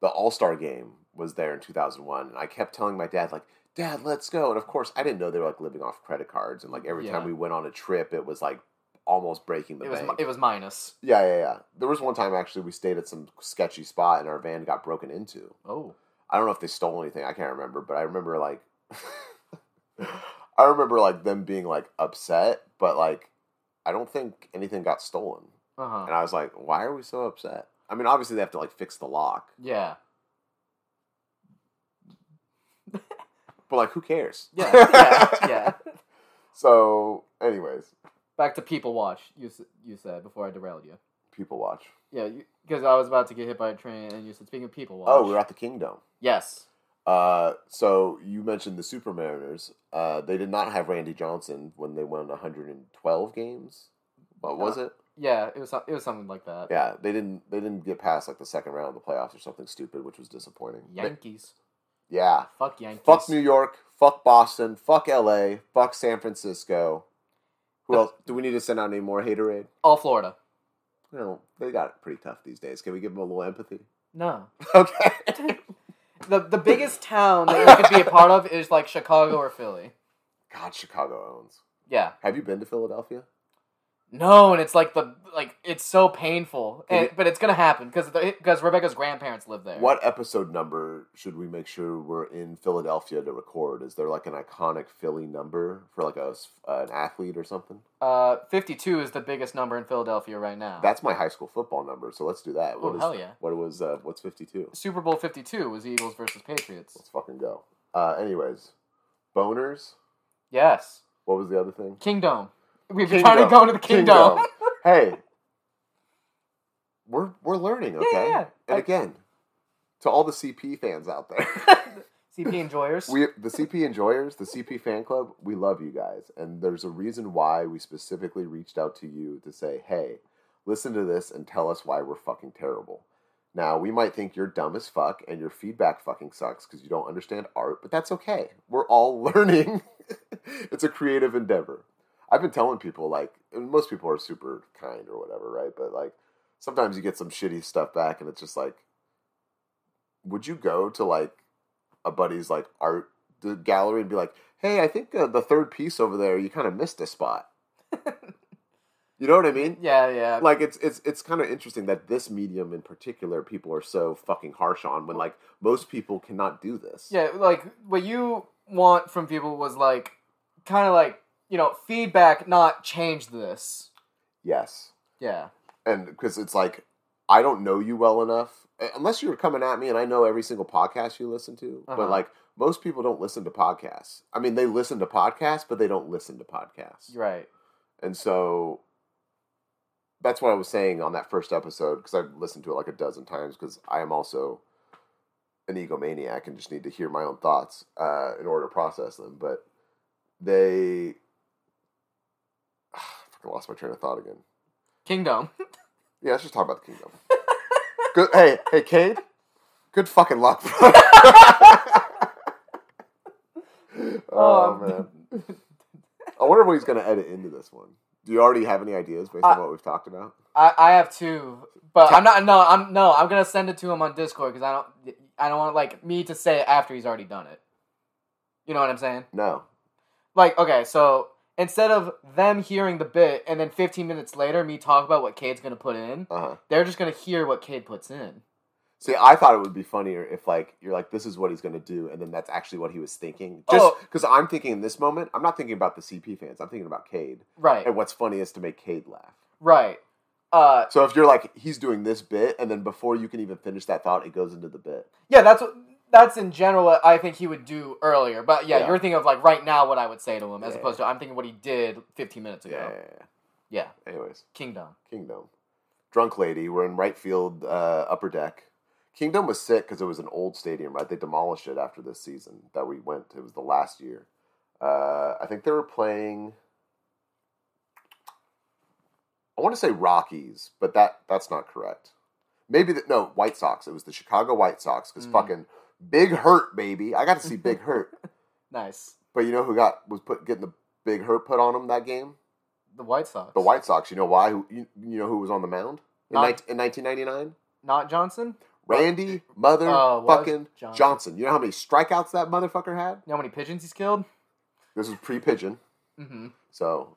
the All Star game was there in 2001, and I kept telling my dad like, "Dad, let's go." And of course, I didn't know they were like living off credit cards, and like every time we went on a trip, it was like almost breaking the It was bank. mi- it was minus. yeah, yeah, yeah. There was one time actually we stayed at some sketchy spot, and our van got broken into. Oh, I don't know if they stole anything. I can't remember, but I remember like [LAUGHS] I remember like them being like upset, but like I don't think anything got stolen. uh huh. And I was like, why are we so upset? I mean, obviously they have to like fix the lock, Yeah, but like who cares? yeah, yeah, yeah. [LAUGHS] So, anyways, Back to People Watch. You you said before I derailed you. people watch. Yeah, because I was about to get hit by a train, and you said speaking of People Watch. Oh, we're at the Kingdome. yes. Uh, so you mentioned the Super Mariners. Uh, they did not have Randy Johnson when they won 112 games. What was it? Yeah, it was it was something like that. Yeah, they didn't. They didn't get past like the second round of the playoffs or something stupid, which was disappointing. They- Yankees. yeah. Fuck Yankees. Fuck New York. Fuck Boston. Fuck L.A. Fuck San Francisco. Who else? Do we need to send out any more haterade? All Florida. You know, they got it pretty tough these days. Can we give them a little empathy? No. [LAUGHS] Okay. [LAUGHS] The the biggest town that you could be a part of is like Chicago or Philly. God, Chicago owns. Yeah. Have you been to Philadelphia? No, and it's like the like it's so painful, and, you- but it's gonna happen because because Rebecca's grandparents live there. What episode number should we make sure we're in Philadelphia to record? Is there like an iconic Philly number for like a s- uh, an athlete or something? Uh, fifty-two is the biggest number in Philadelphia right now. That's my high school football number, so let's do that. Oh, What is- hell yeah. What was uh, what's fifty two? Super Bowl fifty-two was Eagles versus Patriots. Let's fucking go. Uh, anyways, boners. Yes, What was the other thing? Kingdome. We've been trying to go into the Kingdome. [LAUGHS] hey, we're we're learning, okay? Yeah, yeah. And I- again, to all the CP fans out there, [LAUGHS] CP enjoyers. we the CP enjoyers, the CP fan club, we love you guys, and there's a reason why we specifically reached out to you to say, hey, listen to this and tell us why we're fucking terrible. Now, we might think you're dumb as fuck and your feedback fucking sucks because you don't understand art, but that's okay. We're all [LAUGHS] learning. it's a creative endeavor. I've been telling people, like, most people are super kind or whatever, right? But, like, sometimes you get some shitty stuff back and it's just like, would you go to, like, a buddy's, like, art gallery and be like, hey, I think uh, the third piece over there, you kind of missed a spot? [LAUGHS] you know what I mean? yeah, yeah. like it's it's it's kind of interesting that this medium in particular people are so fucking harsh on when like most people cannot do this. Yeah, like what you want from people was like kind of like you know, feedback, not change this. Yes. Yeah. and because it's like I don't know you well enough unless you're coming at me and I know every single podcast you listen to. Uh-huh. But like most people don't listen to podcasts. I mean, they listen to podcasts, but they don't listen to podcasts. Right. And so that's what I was saying on that first episode because I've listened to it like a dozen times because I am also an egomaniac and just need to hear my own thoughts uh, in order to process them. But they, lost my train of thought again. Kingdome. Yeah, let's just talk about the Kingdome. [LAUGHS] good. Hey, hey, Cade. Good fucking luck, bro. [LAUGHS] oh Um, man. I wonder what he's gonna edit into this one. Do you already have any ideas based on what we've talked about? I, I have two, but Ta- I'm not. No, I'm no. I'm gonna send it to him on Discord because I don't. I don't want like me to say it after he's already done it. You know what I'm saying? No. Like, okay, so instead of them hearing the bit and then 15 minutes later me talk about what Cade's gonna put in, Uh huh. they're just gonna hear what Cade puts in. See, I thought it would be funnier if like you're like, this is what he's gonna do, and then that's actually what he was thinking. Just Oh. because I'm thinking in this moment, I'm not thinking about the CP fans. I'm thinking about Cade. Right. And what's funny is to make Cade laugh. Right. Uh, So if you're like, he's doing this bit, and then before you can even finish that thought, it goes into the bit. yeah, that's what. That's in general what I think he would do earlier. But yeah, Yeah. you're thinking of like right now what I would say to him as Yeah. opposed to I'm thinking what he did 15 minutes ago. Yeah, yeah, yeah. Yeah. Anyways, Kingdome. Kingdome. Drunk lady. We're in right field, uh, upper deck. Kingdome was sick because it was an old stadium, right? They demolished it after this season that we went. It was the last year. Uh, I think they were playing. I want to say Rockies, but that that's not correct. Maybe the, no White Sox. It was the Chicago White Sox because Mm. fucking Big Hurt baby. I got to see Big Hurt, [LAUGHS] Nice. but you know who got was put getting the Big Hurt put on him that game? The White Sox. The White Sox. You know why? Who you, you know who was on the mound in, Not- nine- in 1999? Not Johnson? Randy mother was fucking Johnson. Johnson. You know how many strikeouts that motherfucker had? You know how many pigeons he's killed? This was pre pigeon, Mm-hmm. so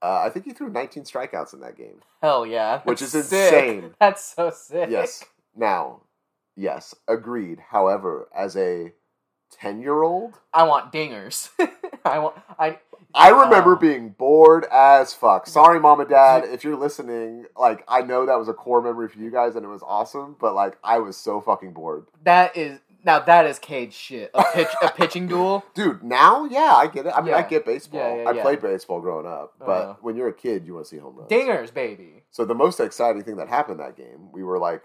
uh, I think he threw 19 strikeouts in that game. Hell yeah. Which is sick. insane. That's so sick. Yes. Now, yes, agreed. However, as a 10 year old, I want dingers. [LAUGHS] I want I I remember Oh. being bored as fuck. Sorry, mom and dad, if you're listening. Like, I know that was a core memory for you guys, and it was awesome. But like, I was so fucking bored, that is now that is Cage shit. A pitch a [LAUGHS] pitching duel. dude. Now, yeah, I get it. I mean, I get baseball. Yeah, yeah, I yeah. played baseball growing up, but Uh-huh. when you're a kid, you want to see home runs. Dingers, baby. So the most exciting thing that happened that game, we were like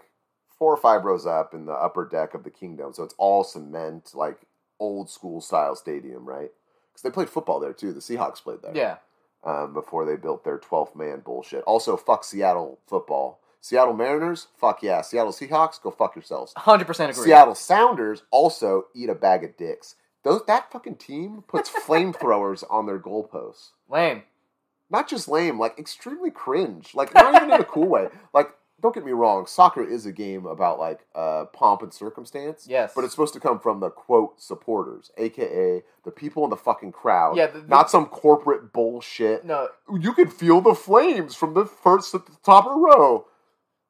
four or five rows up in the upper deck of the Kingdome. So it's all cement, like old school style stadium, right? Because they played football there too. The Seahawks played there. Yeah. Um, before they built their 12th man bullshit. Also, fuck Seattle football. Seattle Mariners, fuck yeah. Seattle Seahawks, go fuck yourselves. Hundred percent agree. Seattle Sounders also eat a bag of dicks. Those that fucking team puts [LAUGHS] flamethrowers on their goalposts Lame. not just lame, like extremely cringe. Like not even in a cool way. [LAUGHS] Like don't get me wrong, soccer is a game about like uh, pomp and circumstance. Yes. But it's supposed to come from the quote supporters, aka the people in the fucking crowd. Yeah, the- the- not some corporate bullshit. No You can feel the flames from the first at the top of the row.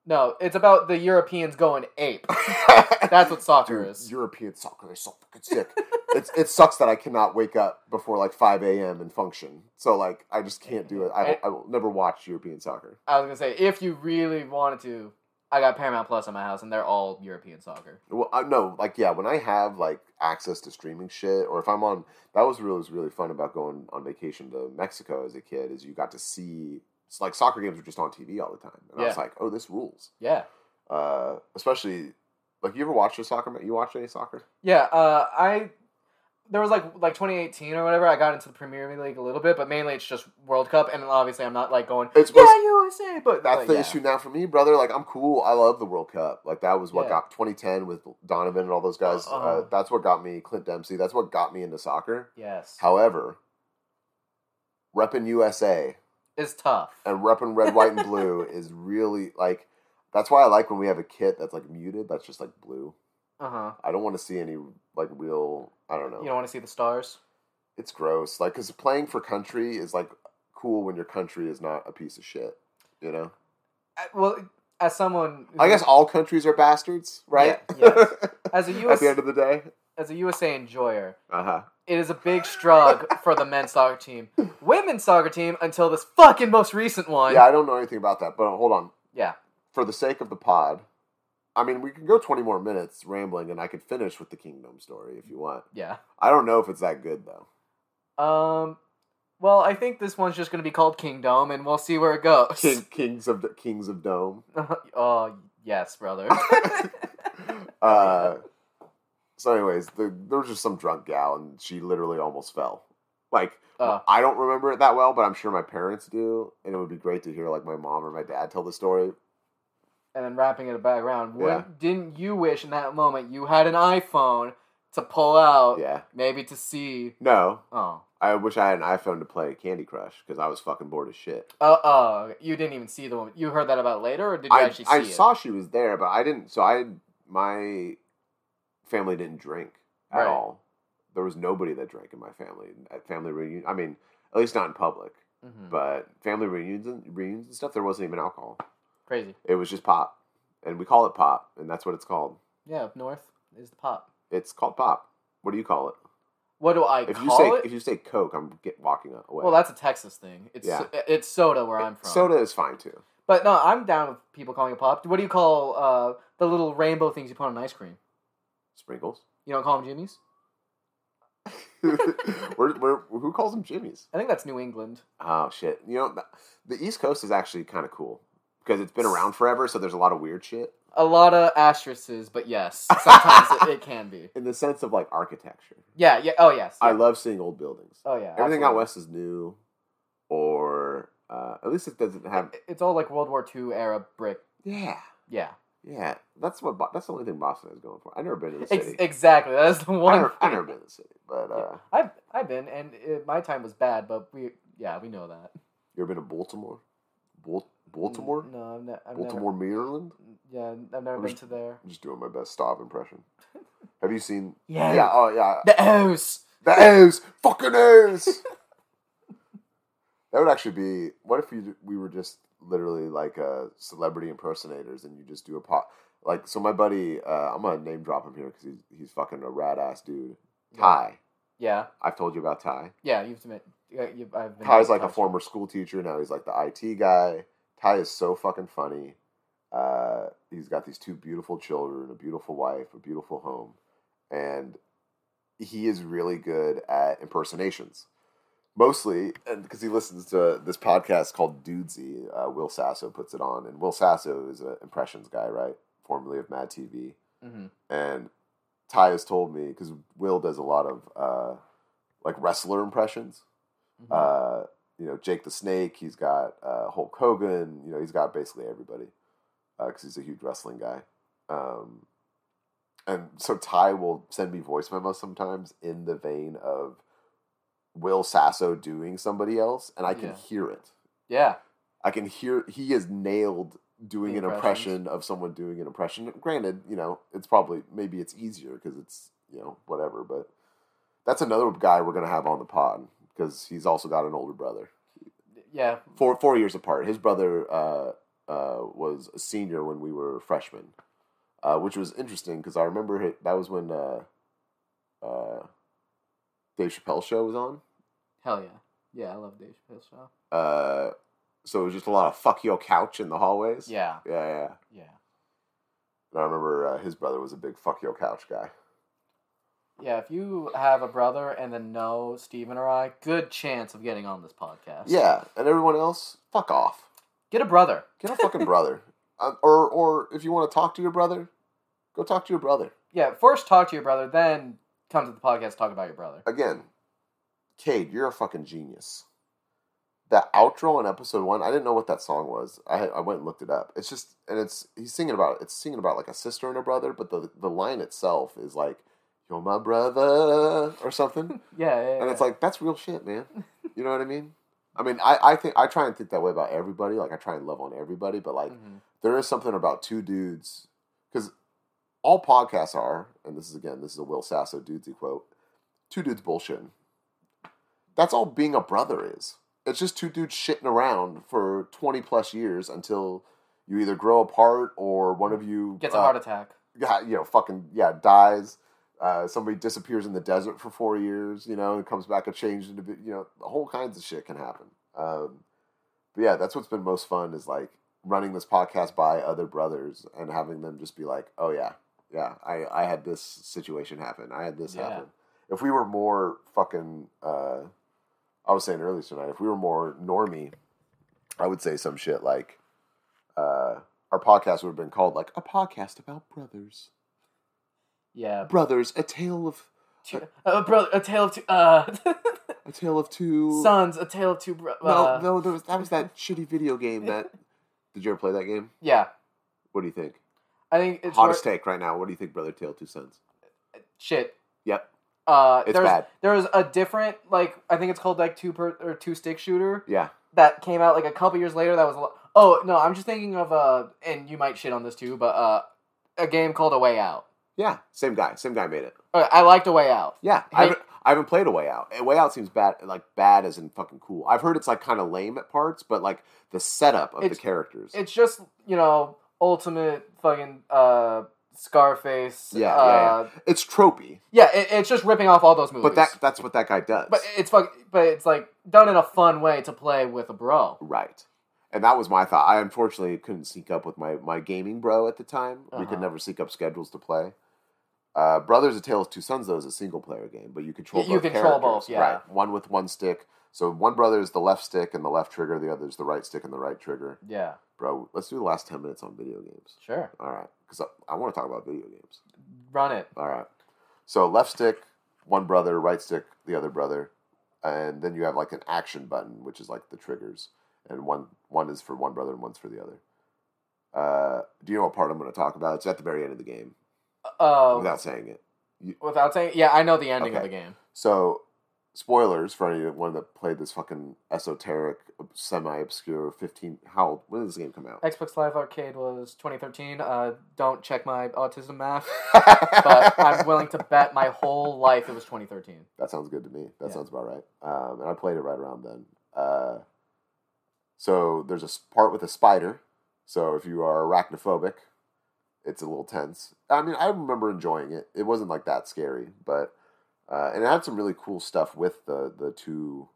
no, it's about the Europeans going ape. [LAUGHS] That's what soccer Dude, is. European soccer, they're so fucking sick. [LAUGHS] it's it sucks that I cannot wake up before like five a.m. and function. So like I just can't do it. I, I will never watch European soccer. I was gonna say if you really wanted to, I got Paramount Plus in my house and they're all European soccer. Well, I no, like yeah, when I have like access to streaming shit, or if I'm on, that was really was really fun about going on vacation to Mexico as a kid. Is you got to see, it's like soccer games were just on TV all the time, and I was like, oh, this rules. Yeah. Uh, especially like you ever watched a soccer? You watched any soccer? Yeah, uh, I there was like like 2018 or whatever. I got into the Premier League a little bit, but mainly it's just World Cup, and obviously I'm not like going It's yeah USA, but That's like, the yeah. issue now for me, brother. Like I'm cool. I love the World Cup. Like that was what Yeah. got 2010 with Donovan and all those guys. uh Uh-huh. that's what got me Clint Dempsey. That's what got me into soccer. Yes, However, repping USA it's tough. and repping red, white, and [LAUGHS] blue is really like. That's why I like when we have a kit that's like muted. That's just like blue. Uh huh. I don't want to see any like real. I don't know. You don't want to see the stars. it's gross. Like because playing for country is like cool when your country is not a piece of shit. You know. Uh, Well, as someone, I guess all countries are bastards, right? Yeah, yes. [LAUGHS] as a US, At the end of the day, as a USA enjoyer, Uh huh. it is a big struggle for the men's soccer team. Women's soccer team until this fucking most recent one. Yeah, I don't know anything about that, but hold on. Yeah. For the sake of the pod, I mean, we can go 20 more minutes rambling, and I could finish with the Kingdome story if you want. Yeah. I don't know if it's that good though. Um. Well, I think this one's just going to be called Kingdome, and we'll see where it goes. King, Kings of Kings of Dome. [LAUGHS] oh yes, brother. [LAUGHS] [LAUGHS] Uh, so, anyways, the, there was just some drunk gal, and she literally almost fell. Like, Uh. I don't remember it that well, but I'm sure my parents do, and it would be great to hear like my mom or my dad tell the story. And then wrapping it back around. Yeah. Wouldn't- Didn't you wish in that moment you had an iPhone to pull out, Yeah. maybe to see? No, Oh, I wish I had an iPhone to play Candy Crush because I was fucking bored as shit. uh, oh, you didn't even see the woman. You heard that about later, or did you I, actually see I it? saw she was there, but I didn't. So I, my family didn't drink at Right. all. There was nobody that drank in my family at family reunion. I mean, at least not in public. Mhm. But family reunions and reunions and stuff, there wasn't even alcohol. Crazy. It was just pop, and we call it pop, and that's what it's called. Yeah, up north is the pop. It's called pop. What do you call it? What do I If call you say it? if you say Coke, I'm get walking away. well, that's a Texas thing. It's Yeah. it's soda where I'm from. soda is fine too. But no, I'm down with people calling it pop. What do you call uh, the little rainbow things you put on ice cream? Sprinkles. You don't call them [LAUGHS] where, who calls them jimmies? I think that's New England. Oh shit! You know, the East Coast is actually kind of cool because it's been around forever. So there's a lot of weird shit A lot of asterisks, but yes, sometimes it, it can be. [LAUGHS] in the sense of like architecture. Yeah, yeah. Oh, yes. I love seeing old buildings. Oh, yeah. Everything out west is new, or uh, at least it doesn't have. It's all like World War II era brick. Yeah, Yeah. yeah. That's what. Bo- That's the only thing Boston is going for. I've never been to the Ex- city. exactly. That's the one. never, I've thing. never been to the city, but uh, I've I've been, and it, my time was bad, but we yeah we know that. you ever been to Baltimore? Bal- Baltimore? No, I've, ne- I've Baltimore, Maryland. Yeah, I've never I'm been just- to there. I'm just doing my best Stav impression. [LAUGHS] Have you seen? Yeah. Yeah. Oh yeah. The O's. The O's, fucking O's. [LAUGHS] that would actually be. What if you, we were just literally like uh, celebrity impersonators, and you just do a pot. Like so, my buddy, uh, I'm gonna name drop him here because he's he's fucking a rad ass dude. Ty, Yeah, I've told you about Ty. yeah. You've met. yeah, You've, I've been. Ty's like a former school teacher now. He's like the IT guy. Ty is so fucking funny. Uh, he's got these two beautiful children, a beautiful wife, a beautiful home, and he is really good at impersonations. Mostly, and because he listens to this podcast called Dudesy, uh, Will Sasso puts it on, and Will Sasso is an impressions guy, right? Formerly of Mad TV, Mhm. and Ty has told me because Will does a lot of uh, like wrestler impressions. Mm-hmm. Uh, you know, Jake the Snake. He's got uh, Hulk Hogan. You know, he's got basically everybody because he's a huge wrestling guy. Um, and so Ty will send me voice memos sometimes in the vein of Will Sasso doing somebody else, and I can Yeah. hear it. Yeah. I can hear he is nailed doing The an impression of someone doing an impression. Granted, you know, it's probably maybe it's easier because it's you know whatever, but that's another guy we're gonna have on the pod because he's also got an older brother, Yeah. four four years apart. His brother uh, uh, was a senior when we were freshmen, uh, which was interesting because I remember it, that was when uh, uh, Dave Chappelle show was on. Hell yeah. Yeah, I love Dave Chappelle's show. Uh, so it was just a lot of fuck your couch in the hallways. Yeah. yeah, yeah. Yeah. And I remember uh, his brother was a big fuck your couch guy. Yeah, if you have a brother and then know Steven or I, good chance of getting on this podcast. Yeah, and everyone else, fuck off. Get a brother. Get a fucking brother. [LAUGHS] Uh, or or if you want to talk to your brother, go talk to your brother. Yeah, first talk to your brother, then come to the podcast talk about your brother. Again, Cade, you're a fucking genius. That outro on episode one, I didn't know what that song was. I I went and looked it up. It's just and it's he's singing about it's singing about like a sister and a brother, but the the line itself is like, "You're my brother" or something. Yeah, [LAUGHS] yeah, yeah. and it's like that's real shit, man. [LAUGHS] You know what I mean? I mean, I, I think I try and think that way about everybody. Like I try and love on everybody, but like Mhm. there is something about two dudes because all podcasts are, and this is again, this is a Will Sasso dudesy quote: two dudes bullshitting. That's all being a brother is. It's just two dudes shitting around for twenty plus years until you either grow apart or one of you Gets a uh, heart attack. yeah, you know, fucking yeah, dies. Uh, somebody disappears in the desert for four years, you know, and comes back a changed into, you know, whole kinds of shit can happen. Um, but yeah, that's what's been most fun is like running this podcast by other brothers and having them just be like, oh yeah, yeah, I, I had this situation happen. I had this Yeah. happen. If we were more fucking, uh, I was saying earlier tonight, if we were more normy, I would say some shit like, uh, our podcast would have been called like a podcast about brothers. Yeah. Brothers, a tale of Two, uh, brother, a tale of two. Uh, [LAUGHS] a tale of two sons, a tale of two. Bro- No, uh, no, there was, that was that shitty video game that. [LAUGHS] Did you ever play that game? Yeah, What do you think? I think it's Hottest where- take right now. What do you think, Brother Tale Two Sons? shit. Yep. Uh, It's there's, bad. There was a different, like I think it's called like two per or two stick shooter Yeah. that came out like a couple years later. That was a lot. Oh no, I'm just thinking of uh, and you might shit on this too, but uh, a game called A Way Out. Yeah. Same guy. Same guy made it. Uh, I liked A Way Out. Yeah. I haven't, I haven't played A Way Out. A Way Out seems bad, like bad as in fucking cool. I've heard it's like kind of lame at parts, but like the setup of It's- the characters. It's just you know ultimate fucking uh Scarface. yeah, uh, yeah, yeah. It's tropey, Yeah, it, it's just ripping off all those movies. but that that's what that guy does. but it's fuck, but it's like done in a fun way to play with a bro. Right. And that was my thought. I unfortunately couldn't sync up with my, my gaming bro at the time. We could Uh-huh. never sync up schedules to play. Uh, Brothers: A Tale of Two Sons, though, is a single player game, but you control both. You both control characters. both, yeah. Right. One with one stick. So one brother is the left stick and the left trigger. The other is the right stick and the right trigger. Yeah, Bro, let's do the last ten minutes on video games. sure. All right, because I, I want to talk about video games. Run it. All right. So left stick, one brother, right stick, the other brother, and then you have like an action button, which is like the triggers, and one one is for one brother and one's for the other. Uh, do you know what part I'm going to talk about? It's at the very end of the game, Uh, without saying it. without saying, yeah, I know the ending of the game. So, spoilers for anyone that played this fucking esoteric, semi-obscure 15. How old? When did this game come out? Xbox Live Arcade was 2013. Uh, don't check my autism math, [LAUGHS] but I'm willing to bet my whole life it was 2013. That sounds good to me. That Yeah. sounds about right. Um, and I played it right around then. Uh, so there's a part with a spider. So if you are arachnophobic, it's a little tense. I mean, I remember enjoying it. It wasn't like that scary, but uh, and it had some really cool stuff with the the two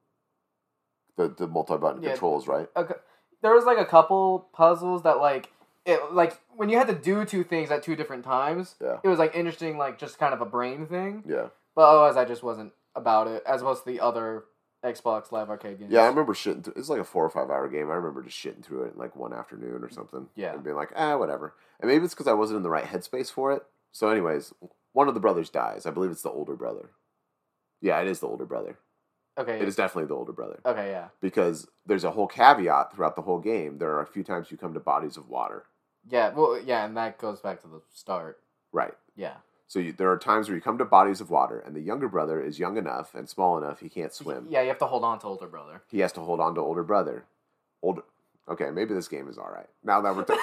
the the multi button Yeah. controls, right? Okay. There was like a couple puzzles that like it like when you had to do two things at two different times. Yeah. It was like interesting, like just kind of a brain thing. Yeah, But otherwise, I just wasn't about it as opposed to the other Xbox Live Arcade games. yeah. I remember shitting. Through, it's like a four or five hour game. I remember just shitting through it in like one afternoon or something. Yeah. and being like, ah, whatever. And maybe it's because I wasn't in the right headspace for it. So, anyways, one of the brothers dies. I believe it's the older brother. Yeah, it is the older brother. Okay. It is definitely the older brother. Okay. Yeah. Because there's a whole caveat throughout the whole game. There are a few times you come to bodies of water. Yeah. Well. Yeah, and that goes back to the start. Right. Yeah. So you, there are times where you come to bodies of water, and the younger brother is young enough and small enough he can't swim. Yeah, you have to hold on to older brother. He has to hold on to older brother. Older. Okay, maybe this game is all right. Now that we're [LAUGHS] t-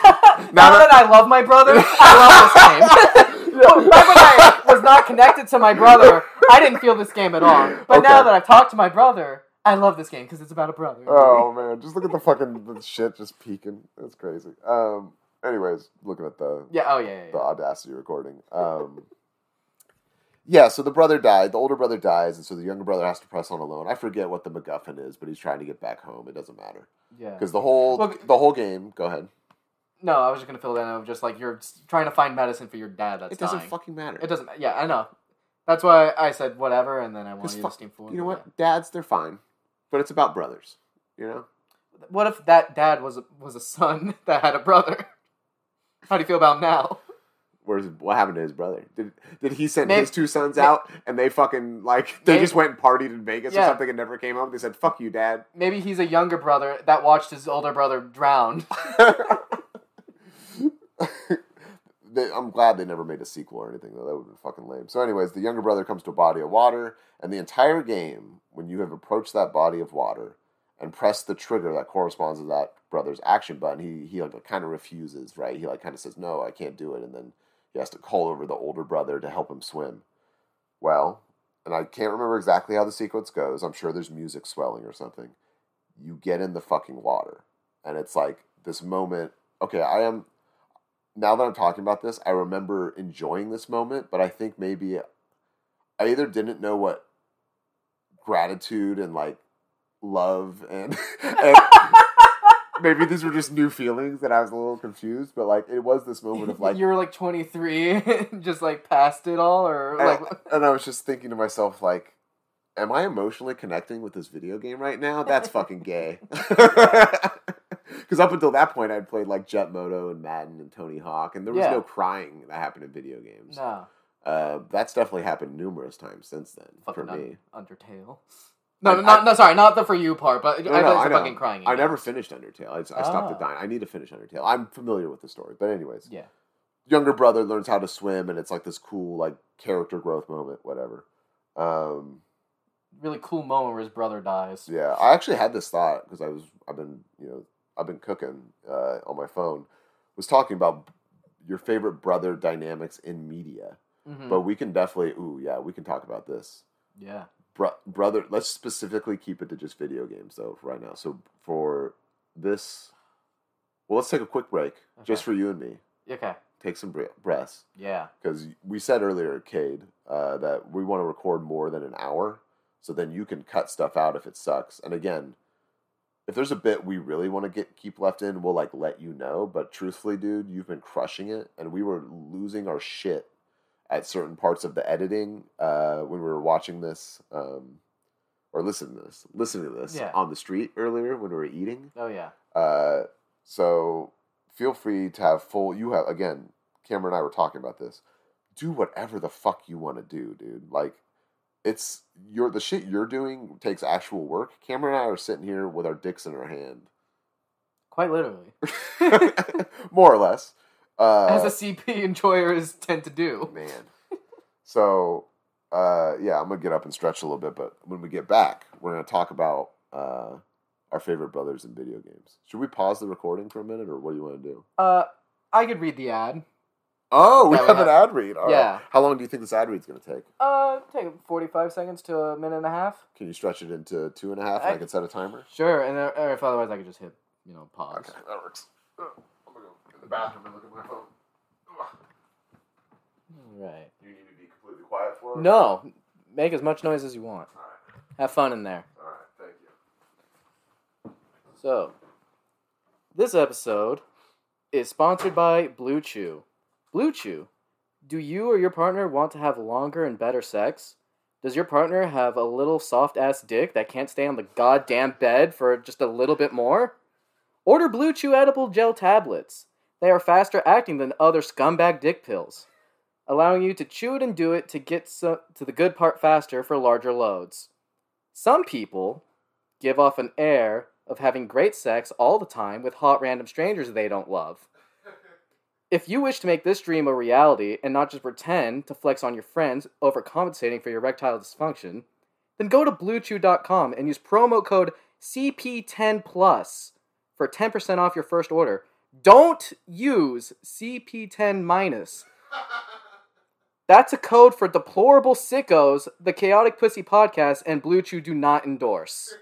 now, that, I love my brother, I love this [LAUGHS] game. When I was not connected to my brother, I didn't feel this game at all. But now that I've talked to my brother, I love this game because it's about a brother. Oh man, just look at the fucking the shit just peeking. That's crazy. Um. Anyways, looking at the Yeah. Oh yeah. yeah, the yeah. audacity recording. Um. Yeah, so the brother died. The older brother dies, and so the younger brother has to press on alone. I forget what the MacGuffin is, but he's trying to get back home. It doesn't matter Yeah. because the whole Well, the whole game. Go ahead. No, I was just gonna fill that in of just like you're trying to find medicine for your dad that's It doesn't dying. fucking matter. It doesn't. Yeah, I know. That's why I said whatever, and then I wanted fuck- to steam forward. you know what? Dads, they're fine, but it's about brothers. You know. What if that dad was a, was a son [LAUGHS] that had a brother? How do you feel about now? Where's what happened to his brother? Did did he send Maybe- his two sons out and they fucking like they Maybe- just went and partied in Vegas or something and never came home? They said, "Fuck you, dad." Maybe he's a younger brother that watched his older brother drown. [LAUGHS] [LAUGHS] I'm glad they never made a sequel or anything though. That would have been fucking lame. So, anyways, the younger brother comes to a body of water, and the entire game, when you have approached that body of water and pressed the trigger that corresponds to that brother's action button, he he like kind of refuses. Right? He like kind of says, "No, I can't do it," and then he has to call over the older brother to help him swim. Well, and I can't remember exactly how the sequence goes. I'm sure there's music swelling or something. You get in the fucking water, and it's like this moment. Okay, I am now that I'm talking about this, I remember enjoying this moment, but I think maybe I either didn't know what gratitude and like love and, [LAUGHS] and maybe these were just new feelings and I was a little confused, but like it was this moment of [LAUGHS] like you were like 23, [LAUGHS] just like past it all, or and, like and I was just thinking to myself like am I emotionally connecting with this video game right now? That's fucking gay. [LAUGHS] Because up until that point, I'd played like Jet Moto and Madden and Tony Hawk, and there was Yeah. no crying that happened in video games. no, Uh, that's definitely happened numerous times since then fucking for me. Un- Undertale. No, I- no, not, no, sorry, not the for you part, but No, I no, I know. fucking crying. I never finished Undertale. I, I stopped Ah. at nine. I need to finish Undertale. I'm familiar with the story, but anyways, Yeah. younger brother learns how to swim, and it's like this cool like character growth moment, whatever. Um, Really cool moment where his brother dies. Yeah, I actually had this thought because I was I've been you know I've been cooking uh, on my phone. Was talking about your favorite brother dynamics in media, Mhm. but we can definitely ooh yeah we can talk about this. Yeah. Bro- brother, let's specifically keep it to just video games though for right now. So for this, well, let's take a quick break just for you and me. Okay. Take some bre- breaths Yeah. because we said earlier, Cade, uh, that we want to record more than an hour, so then you can cut stuff out if it sucks. And again, if there's a bit we really want to get keep left in, we'll like let you know. But truthfully, dude, you've been crushing it, and we were losing our shit at certain parts of the editing uh, when we were watching this. Um, or listening to this, listening to this Yeah. on the street earlier when we were eating. Oh yeah. Uh, so feel free to have full. You have again. Cameron and I were talking about this. Do whatever the fuck you want to do, dude. Like, it's your the shit you're doing takes actual work. Cameron and I are sitting here with our dicks in our hand, Quite literally. [LAUGHS] [LAUGHS] more or less. Uh, As a CP enjoyers tend to do. man. So, uh, yeah, I'm gonna get up and stretch a little bit, but when we get back, we're gonna talk about uh, our favorite brothers in video games. Should we pause the recording for a minute, or what do you want to do? Uh, I could read the ad. Oh, we That we have an ad read. All right. Yeah. How long do you think this ad read's going to take? Uh, take 45 seconds to a minute and a half. Can you stretch it into two and a half? and I, I- can set a timer. Sure, and or if otherwise I could just hit, you know, pause. Okay, that works. Bathroom and look at my phone. Right. You need to be completely quiet for it? No, make as much noise as you want. All right. Have fun in there. All right. Thank you. So, this episode is sponsored by Blue Chew. Blue Chew. Do you or your partner want to have longer and better sex? Does your partner have a little soft ass dick that can't stay on the goddamn bed for just a little bit more? Order Blue Chew edible gel tablets. They are faster acting than other scumbag dick pills, allowing you to chew it and do it to get so- to the good part faster for larger loads. Some people give off an air of having great sex all the time with hot random strangers they don't love. If you wish to make this dream a reality and not just pretend to flex on your friends overcompensating for your erectile dysfunction, then go to bluechew.com and use promo code CP10plus for 10% off your first order. Don't use CP10 minus. That's a code for deplorable sickos, the Chaotic Pussy podcast, and Blue Chew do not endorse.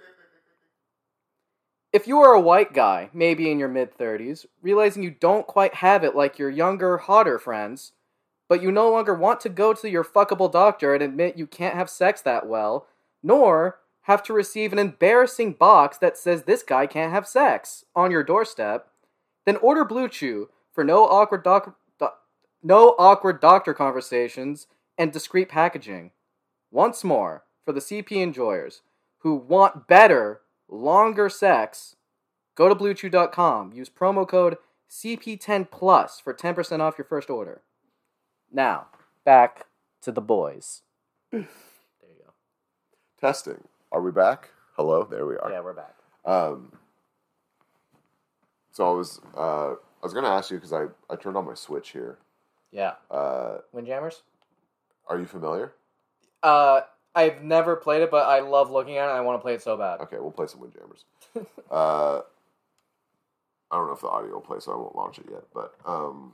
If you are a white guy, maybe in your mid 30s, realizing you don't quite have it like your younger, hotter friends, but you no longer want to go to your fuckable doctor and admit you can't have sex that well, nor have to receive an embarrassing box that says this guy can't have sex on your doorstep, then order Blue Chew for no awkward doc- doc- no awkward doctor conversations and discreet packaging. Once more, for the CP enjoyers who want better, longer sex, go to bluechew.com. Use promo code CP10plus for 10% off your first order. Now, back to the boys. There you go. Testing. Are we back? Hello. There we are. Yeah, we're back. Um, so I was uh, I was gonna ask you because I, I turned on my Switch here. Yeah. Uh, Windjammers? are you familiar? Uh, I've never played it, but I love looking at it and I want to play it so bad. Okay, we'll play some Windjammers. [LAUGHS] uh, I don't know if the audio will play, so I won't launch it yet. But um,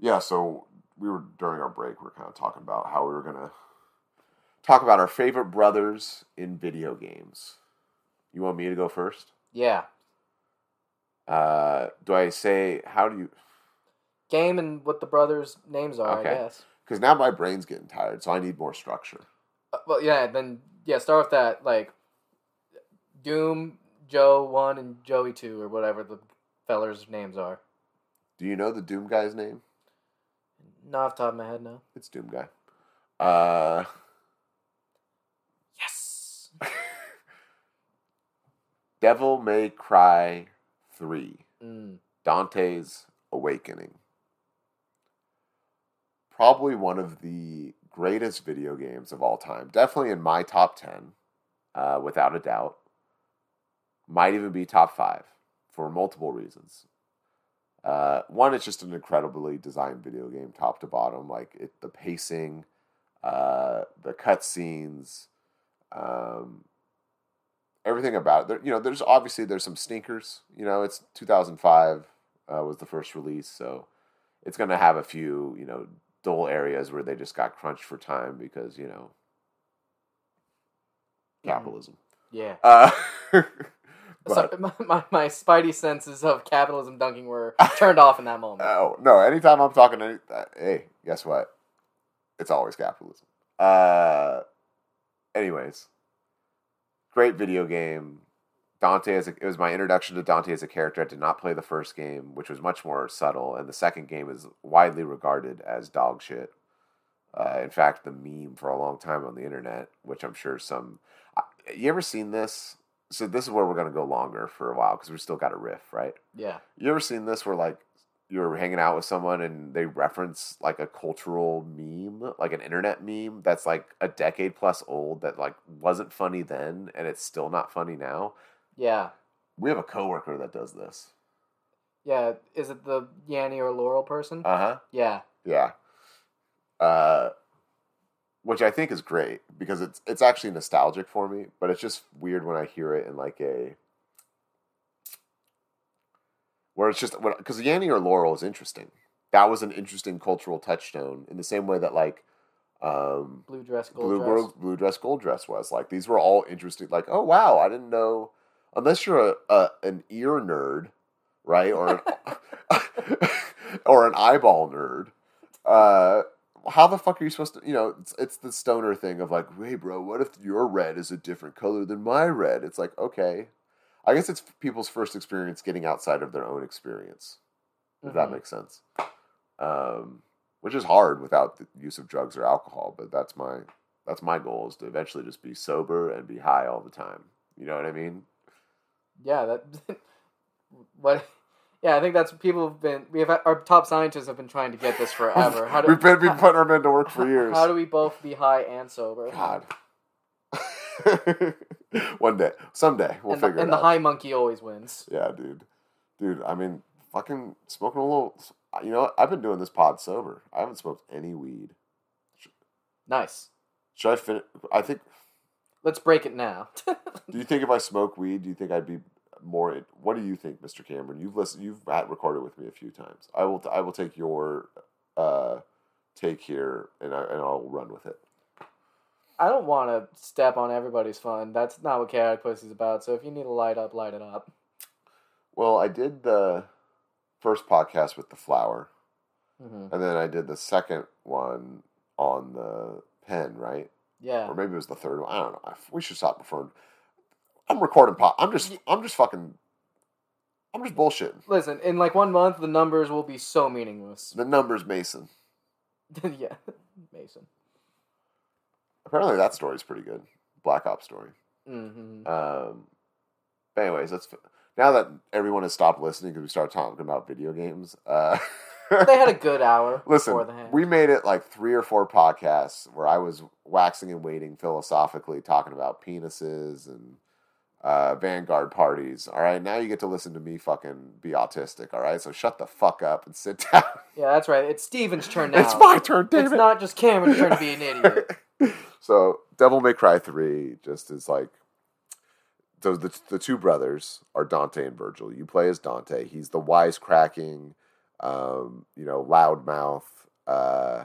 yeah, so we were during our break. We were kind of talking about how we were gonna talk about our favorite brothers in video games. You want me to go first? Yeah. Uh, do I say how do you? Game and what the brothers' names are, Okay. I guess. because now my brain's getting tired, so I need more structure. Uh, well, yeah. Then yeah, start with that. Like Doom, Joe one, and Joey two, or whatever the fellers' names are. Do you know the Doom guy's name? Not off the top of my head now. It's Doom guy. Uh, Yes. [LAUGHS] Devil May Cry three. Mm. Dante's Awakening. Probably one of the greatest video games of all time. Definitely in my top 10, uh, without a doubt. Might even be top five for multiple reasons. Uh, one, it's just an incredibly designed video game, top to bottom. Like it, the pacing, uh, the cutscenes, um, everything about it. There, you know, there's obviously there's some stinkers. You know, it's 2005 uh, was the first release, so it's going to have a few you know dull areas where they just got crunched for time because you know capitalism. Yeah. Uh, [LAUGHS] So, but [LAUGHS] my, my, my spidey senses of capitalism dunking were [LAUGHS] turned off in that moment. oh no, anytime I'm talking to uh, hey, guess what? It's always capitalism. Uh, anyways, great video game. Dante as a, it was my introduction to Dante as a character. I did not play the first game, which was much more subtle, and the second game is widely regarded as dog shit. Uh, in fact, the meme for a long time on the internet, which I'm sure some. Uh, you ever seen this? So this is where we're gonna go longer for a while because we still got a riff, right? Yeah. You ever seen this where like you're hanging out with someone and they reference like a cultural meme, like an internet meme that's like a decade plus old that like wasn't funny then and it's still not funny now? Yeah. We have a coworker that does this. Yeah. Is it the Yanny or Laurel person? Uh huh. yeah. Yeah. Uh, which I think is great because it's it's actually nostalgic for me, but it's just weird when I hear it in like a where it's just because Yanny or Laurel is interesting. That was an interesting cultural touchstone in the same way that like um, Blue dress, gold blue dress. Blue dress, gold dress was like these were all interesting. Like oh wow, I didn't know unless you're a, a an ear nerd, right, or an, [LAUGHS] or an eyeball nerd. Uh, how the fuck are you supposed to? You know, it's, it's the stoner thing of like, hey, bro, what if your red is a different color than my red? It's like, okay, I guess it's people's first experience getting outside of their own experience. If that Mhm. makes sense. Um, which is hard without the use of drugs or alcohol, but that's my that's my goal is to eventually just be sober and be high all the time. You know what I mean? Yeah. That. [LAUGHS] what? Yeah, I think that's people have been. We have our top scientists have been trying to get this forever. How do [LAUGHS] We've been, been [LAUGHS] putting our men to work for years. How do we both be high and sober? God. [LAUGHS] One day, someday, we'll and the, figure and it the high monkey always wins. Yeah, dude. Dude, I mean, fucking smoking a little. You know. I've been doing this pod sober. I haven't smoked any weed. Nice. Should I finish? I think. Let's break it now. [LAUGHS] Do you think if I smoke weed, do you think I'd be more? What do you think, Mister Cameron? You've listened. You've recorded with me a few times. I will. I will take your uh, take here, and I and I'll run with it. I don't want to step on everybody's fun. That's not what chaotic pussy's about. So if you need to light up, light it up. Well, I did the first podcast with the flower, hmm and then I did the second one on the pen, right? Yeah. Or maybe it was the third one. I don't know. We should stop referring. I'm recording pot. I'm just. I'm just fucking. I'm just bullshitting. Listen, in like one month, the numbers will be so meaningless. The numbers, Mason. [LAUGHS] yeah, Mason. Apparently, that story's pretty good. Black Ops story. hmm Um, anyways, let's. Now that everyone has stopped listening because we started talking about video games, uh, [LAUGHS] They had a good hour listen. We made it like three or four podcasts where I was waxing and waiting philosophically, talking about penises and uh, Vanguard parties. All right, now you get to listen to me fucking be autistic. All right, so shut the fuck up and sit [LAUGHS] down. Yeah, that's right. It's Steven's turn now. It's my turn, damn It's not just Cameron's turn to be an [LAUGHS] idiot. So Devil May Cry three just is like so the the two brothers are Dante and Vergil. You play as Dante. He's the wisecracking, um, you know, loudmouth, uh,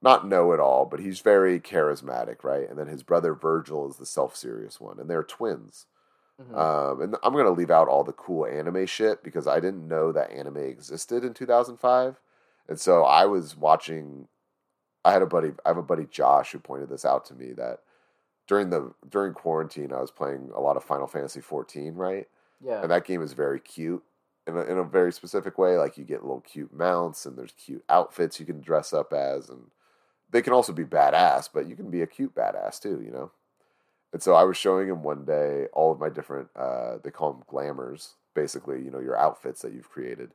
not know it all, but he's very charismatic, right? And then his brother Vergil is the self serious one, and they're twins. Mhm. Um, and I'm gonna leave out all the cool anime shit because I didn't know that anime existed in 2005, and so I was watching I had a buddy. I have a buddy Josh who pointed this out to me that during the during quarantine, I was playing a lot of Final Fantasy 14, right? Yeah. And that game is very cute in a, in a very specific way. Like you get little cute mounts and there's cute outfits you can dress up as, and they can also be badass, but you can be a cute badass too, you know. And so I was showing him one day all of my different. Uh, they call them glamours, basically, you know, your outfits that you've created.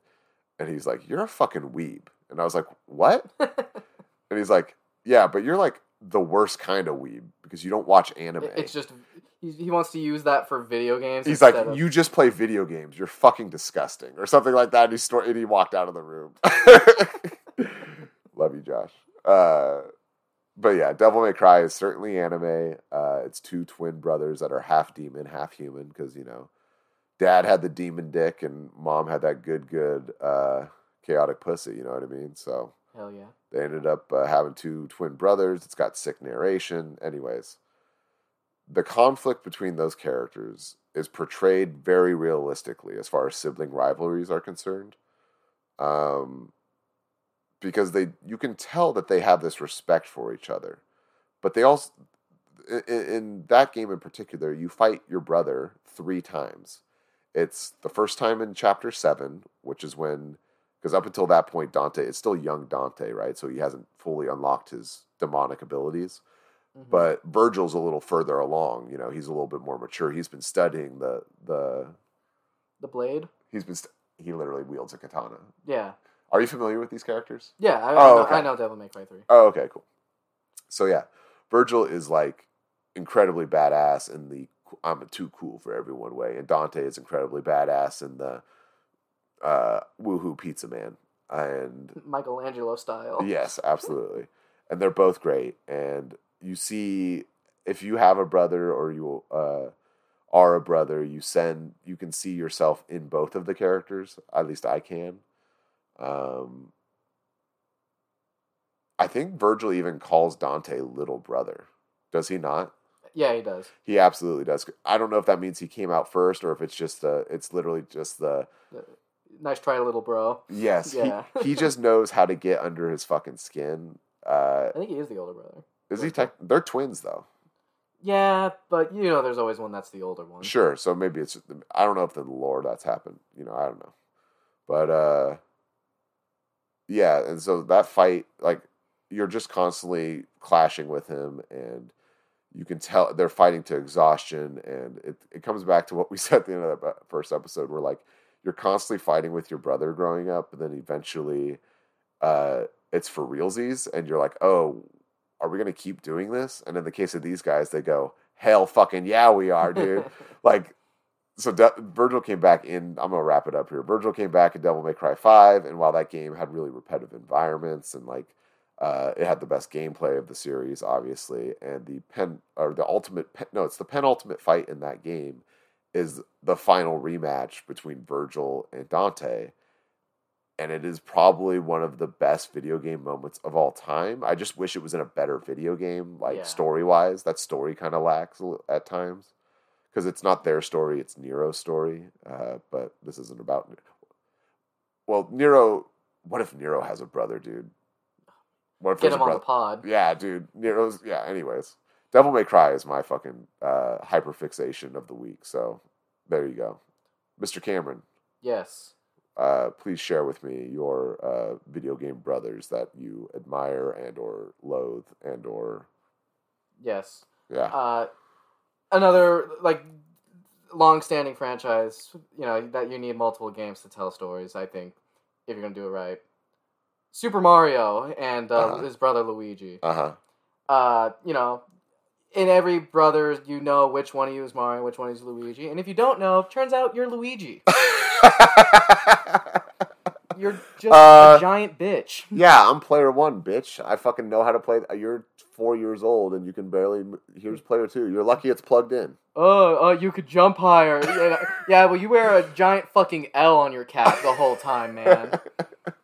And he's like, "You're a fucking weeb," and I was like, "What?" [LAUGHS] and he's like, "Yeah, but you're like the worst kind of weeb because you don't watch anime." It's just he, he wants to use that for video games. He's like, of- you just play video games. You're fucking disgusting, or something like that. And he, sto- and he walked out of the room. [LAUGHS] Love you, Josh. Uh, but yeah, Devil May Cry is certainly anime. Uh, it's two twin brothers that are half demon, half human. Because you know, dad had the demon dick, and mom had that good, good uh, chaotic pussy. You know what I mean? So Hell yeah. they ended up uh, having two twin brothers. It's got sick narration. Anyways, the conflict between those characters is portrayed very realistically as far as sibling rivalries are concerned. Um, because they, you can tell that they have this respect for each other, but they also, in, in that game in particular, you fight your brother three times. It's the first time in chapter seven, which is when because up until that point dante it's still young dante right so he hasn't fully unlocked his demonic abilities Mhm. but vergil's a little further along you know he's a little bit more mature he's been studying the the the blade. he's been st- he literally wields a katana Yeah. are you familiar with these characters Yeah. I, I, Oh, know, okay. I know Devil May Cry three. Oh, okay, cool. So yeah, Vergil is like incredibly badass in the I'm too cool for everyone way, and Dante is incredibly badass in the uh, woohoo pizza man. And Michelangelo style. yes, [LAUGHS] absolutely, and they're both great. And you see, if you have a brother or you uh, are a brother, you send you can see yourself in both of the characters. At least I can. Um, I think Vergil even calls Dante little brother. Does he not? Yeah, he does. He absolutely does. I don't know if that means he came out first or if it's just the it's literally just the Nice try, little bro. yes, Yeah. he, he just [LAUGHS] knows how to get under his fucking skin. Uh I think he is the older brother. is he tech, they're twins though. Yeah, but you know, there's always one that's the older one. Sure, so maybe it's I don't know if the lore that's happened, you know, I don't know. But uh yeah, and so that fight like you're just constantly clashing with him and you can tell they're fighting to exhaustion and it, it comes back to what we [LAUGHS] said at the end of the first episode where like you're constantly fighting with your brother growing up and then eventually uh it's for realsies and you're like oh are we gonna keep doing this and in the case of these guys they go hell fucking yeah we are dude [LAUGHS] like so De- Vergil came back in. I'm gonna wrap it up here. Vergil came back in Devil May Cry Five, and while that game had really repetitive environments and like uh, it had the best gameplay of the series, obviously, and the pen or the ultimate pen, no, it's the penultimate fight in that game is the final rematch between Vergil and Dante, and it is probably one of the best video game moments of all time. I just wish it was in a better video game, like Yeah. story wise. That story kind of lacks at times because it's not their story; it's Nero's story. Uh, but this isn't about. Well, Nero. What if Nero has a brother, dude? What if Get him on the pod. Yeah, dude. Nero's. Yeah. Anyways, Devil May Cry is my fucking uh, hyperfixation of the week. So there you go, Mr. Cameron. Yes. Uh, please share with me your uh, video game brothers that you admire and or loathe and or Yes. yeah. Uh, another like long-standing franchise. You know that you need multiple games to tell stories. I think if you're gonna do it right. Super Mario and uh, Uh-huh. his brother Luigi. Uh huh. Uh, you know, in every brother, you know which one of you is Mario, which one is Luigi, and if you don't know, turns out you're Luigi. [LAUGHS] You're just Uh, a giant bitch. Yeah, I'm player one, bitch. I fucking know how to play. You're four years old and you can barely. Here's player two. You're lucky it's plugged in. Oh, oh, you could jump higher. yeah, yeah, well, you wear a giant fucking L on your cap the whole time, man. [LAUGHS]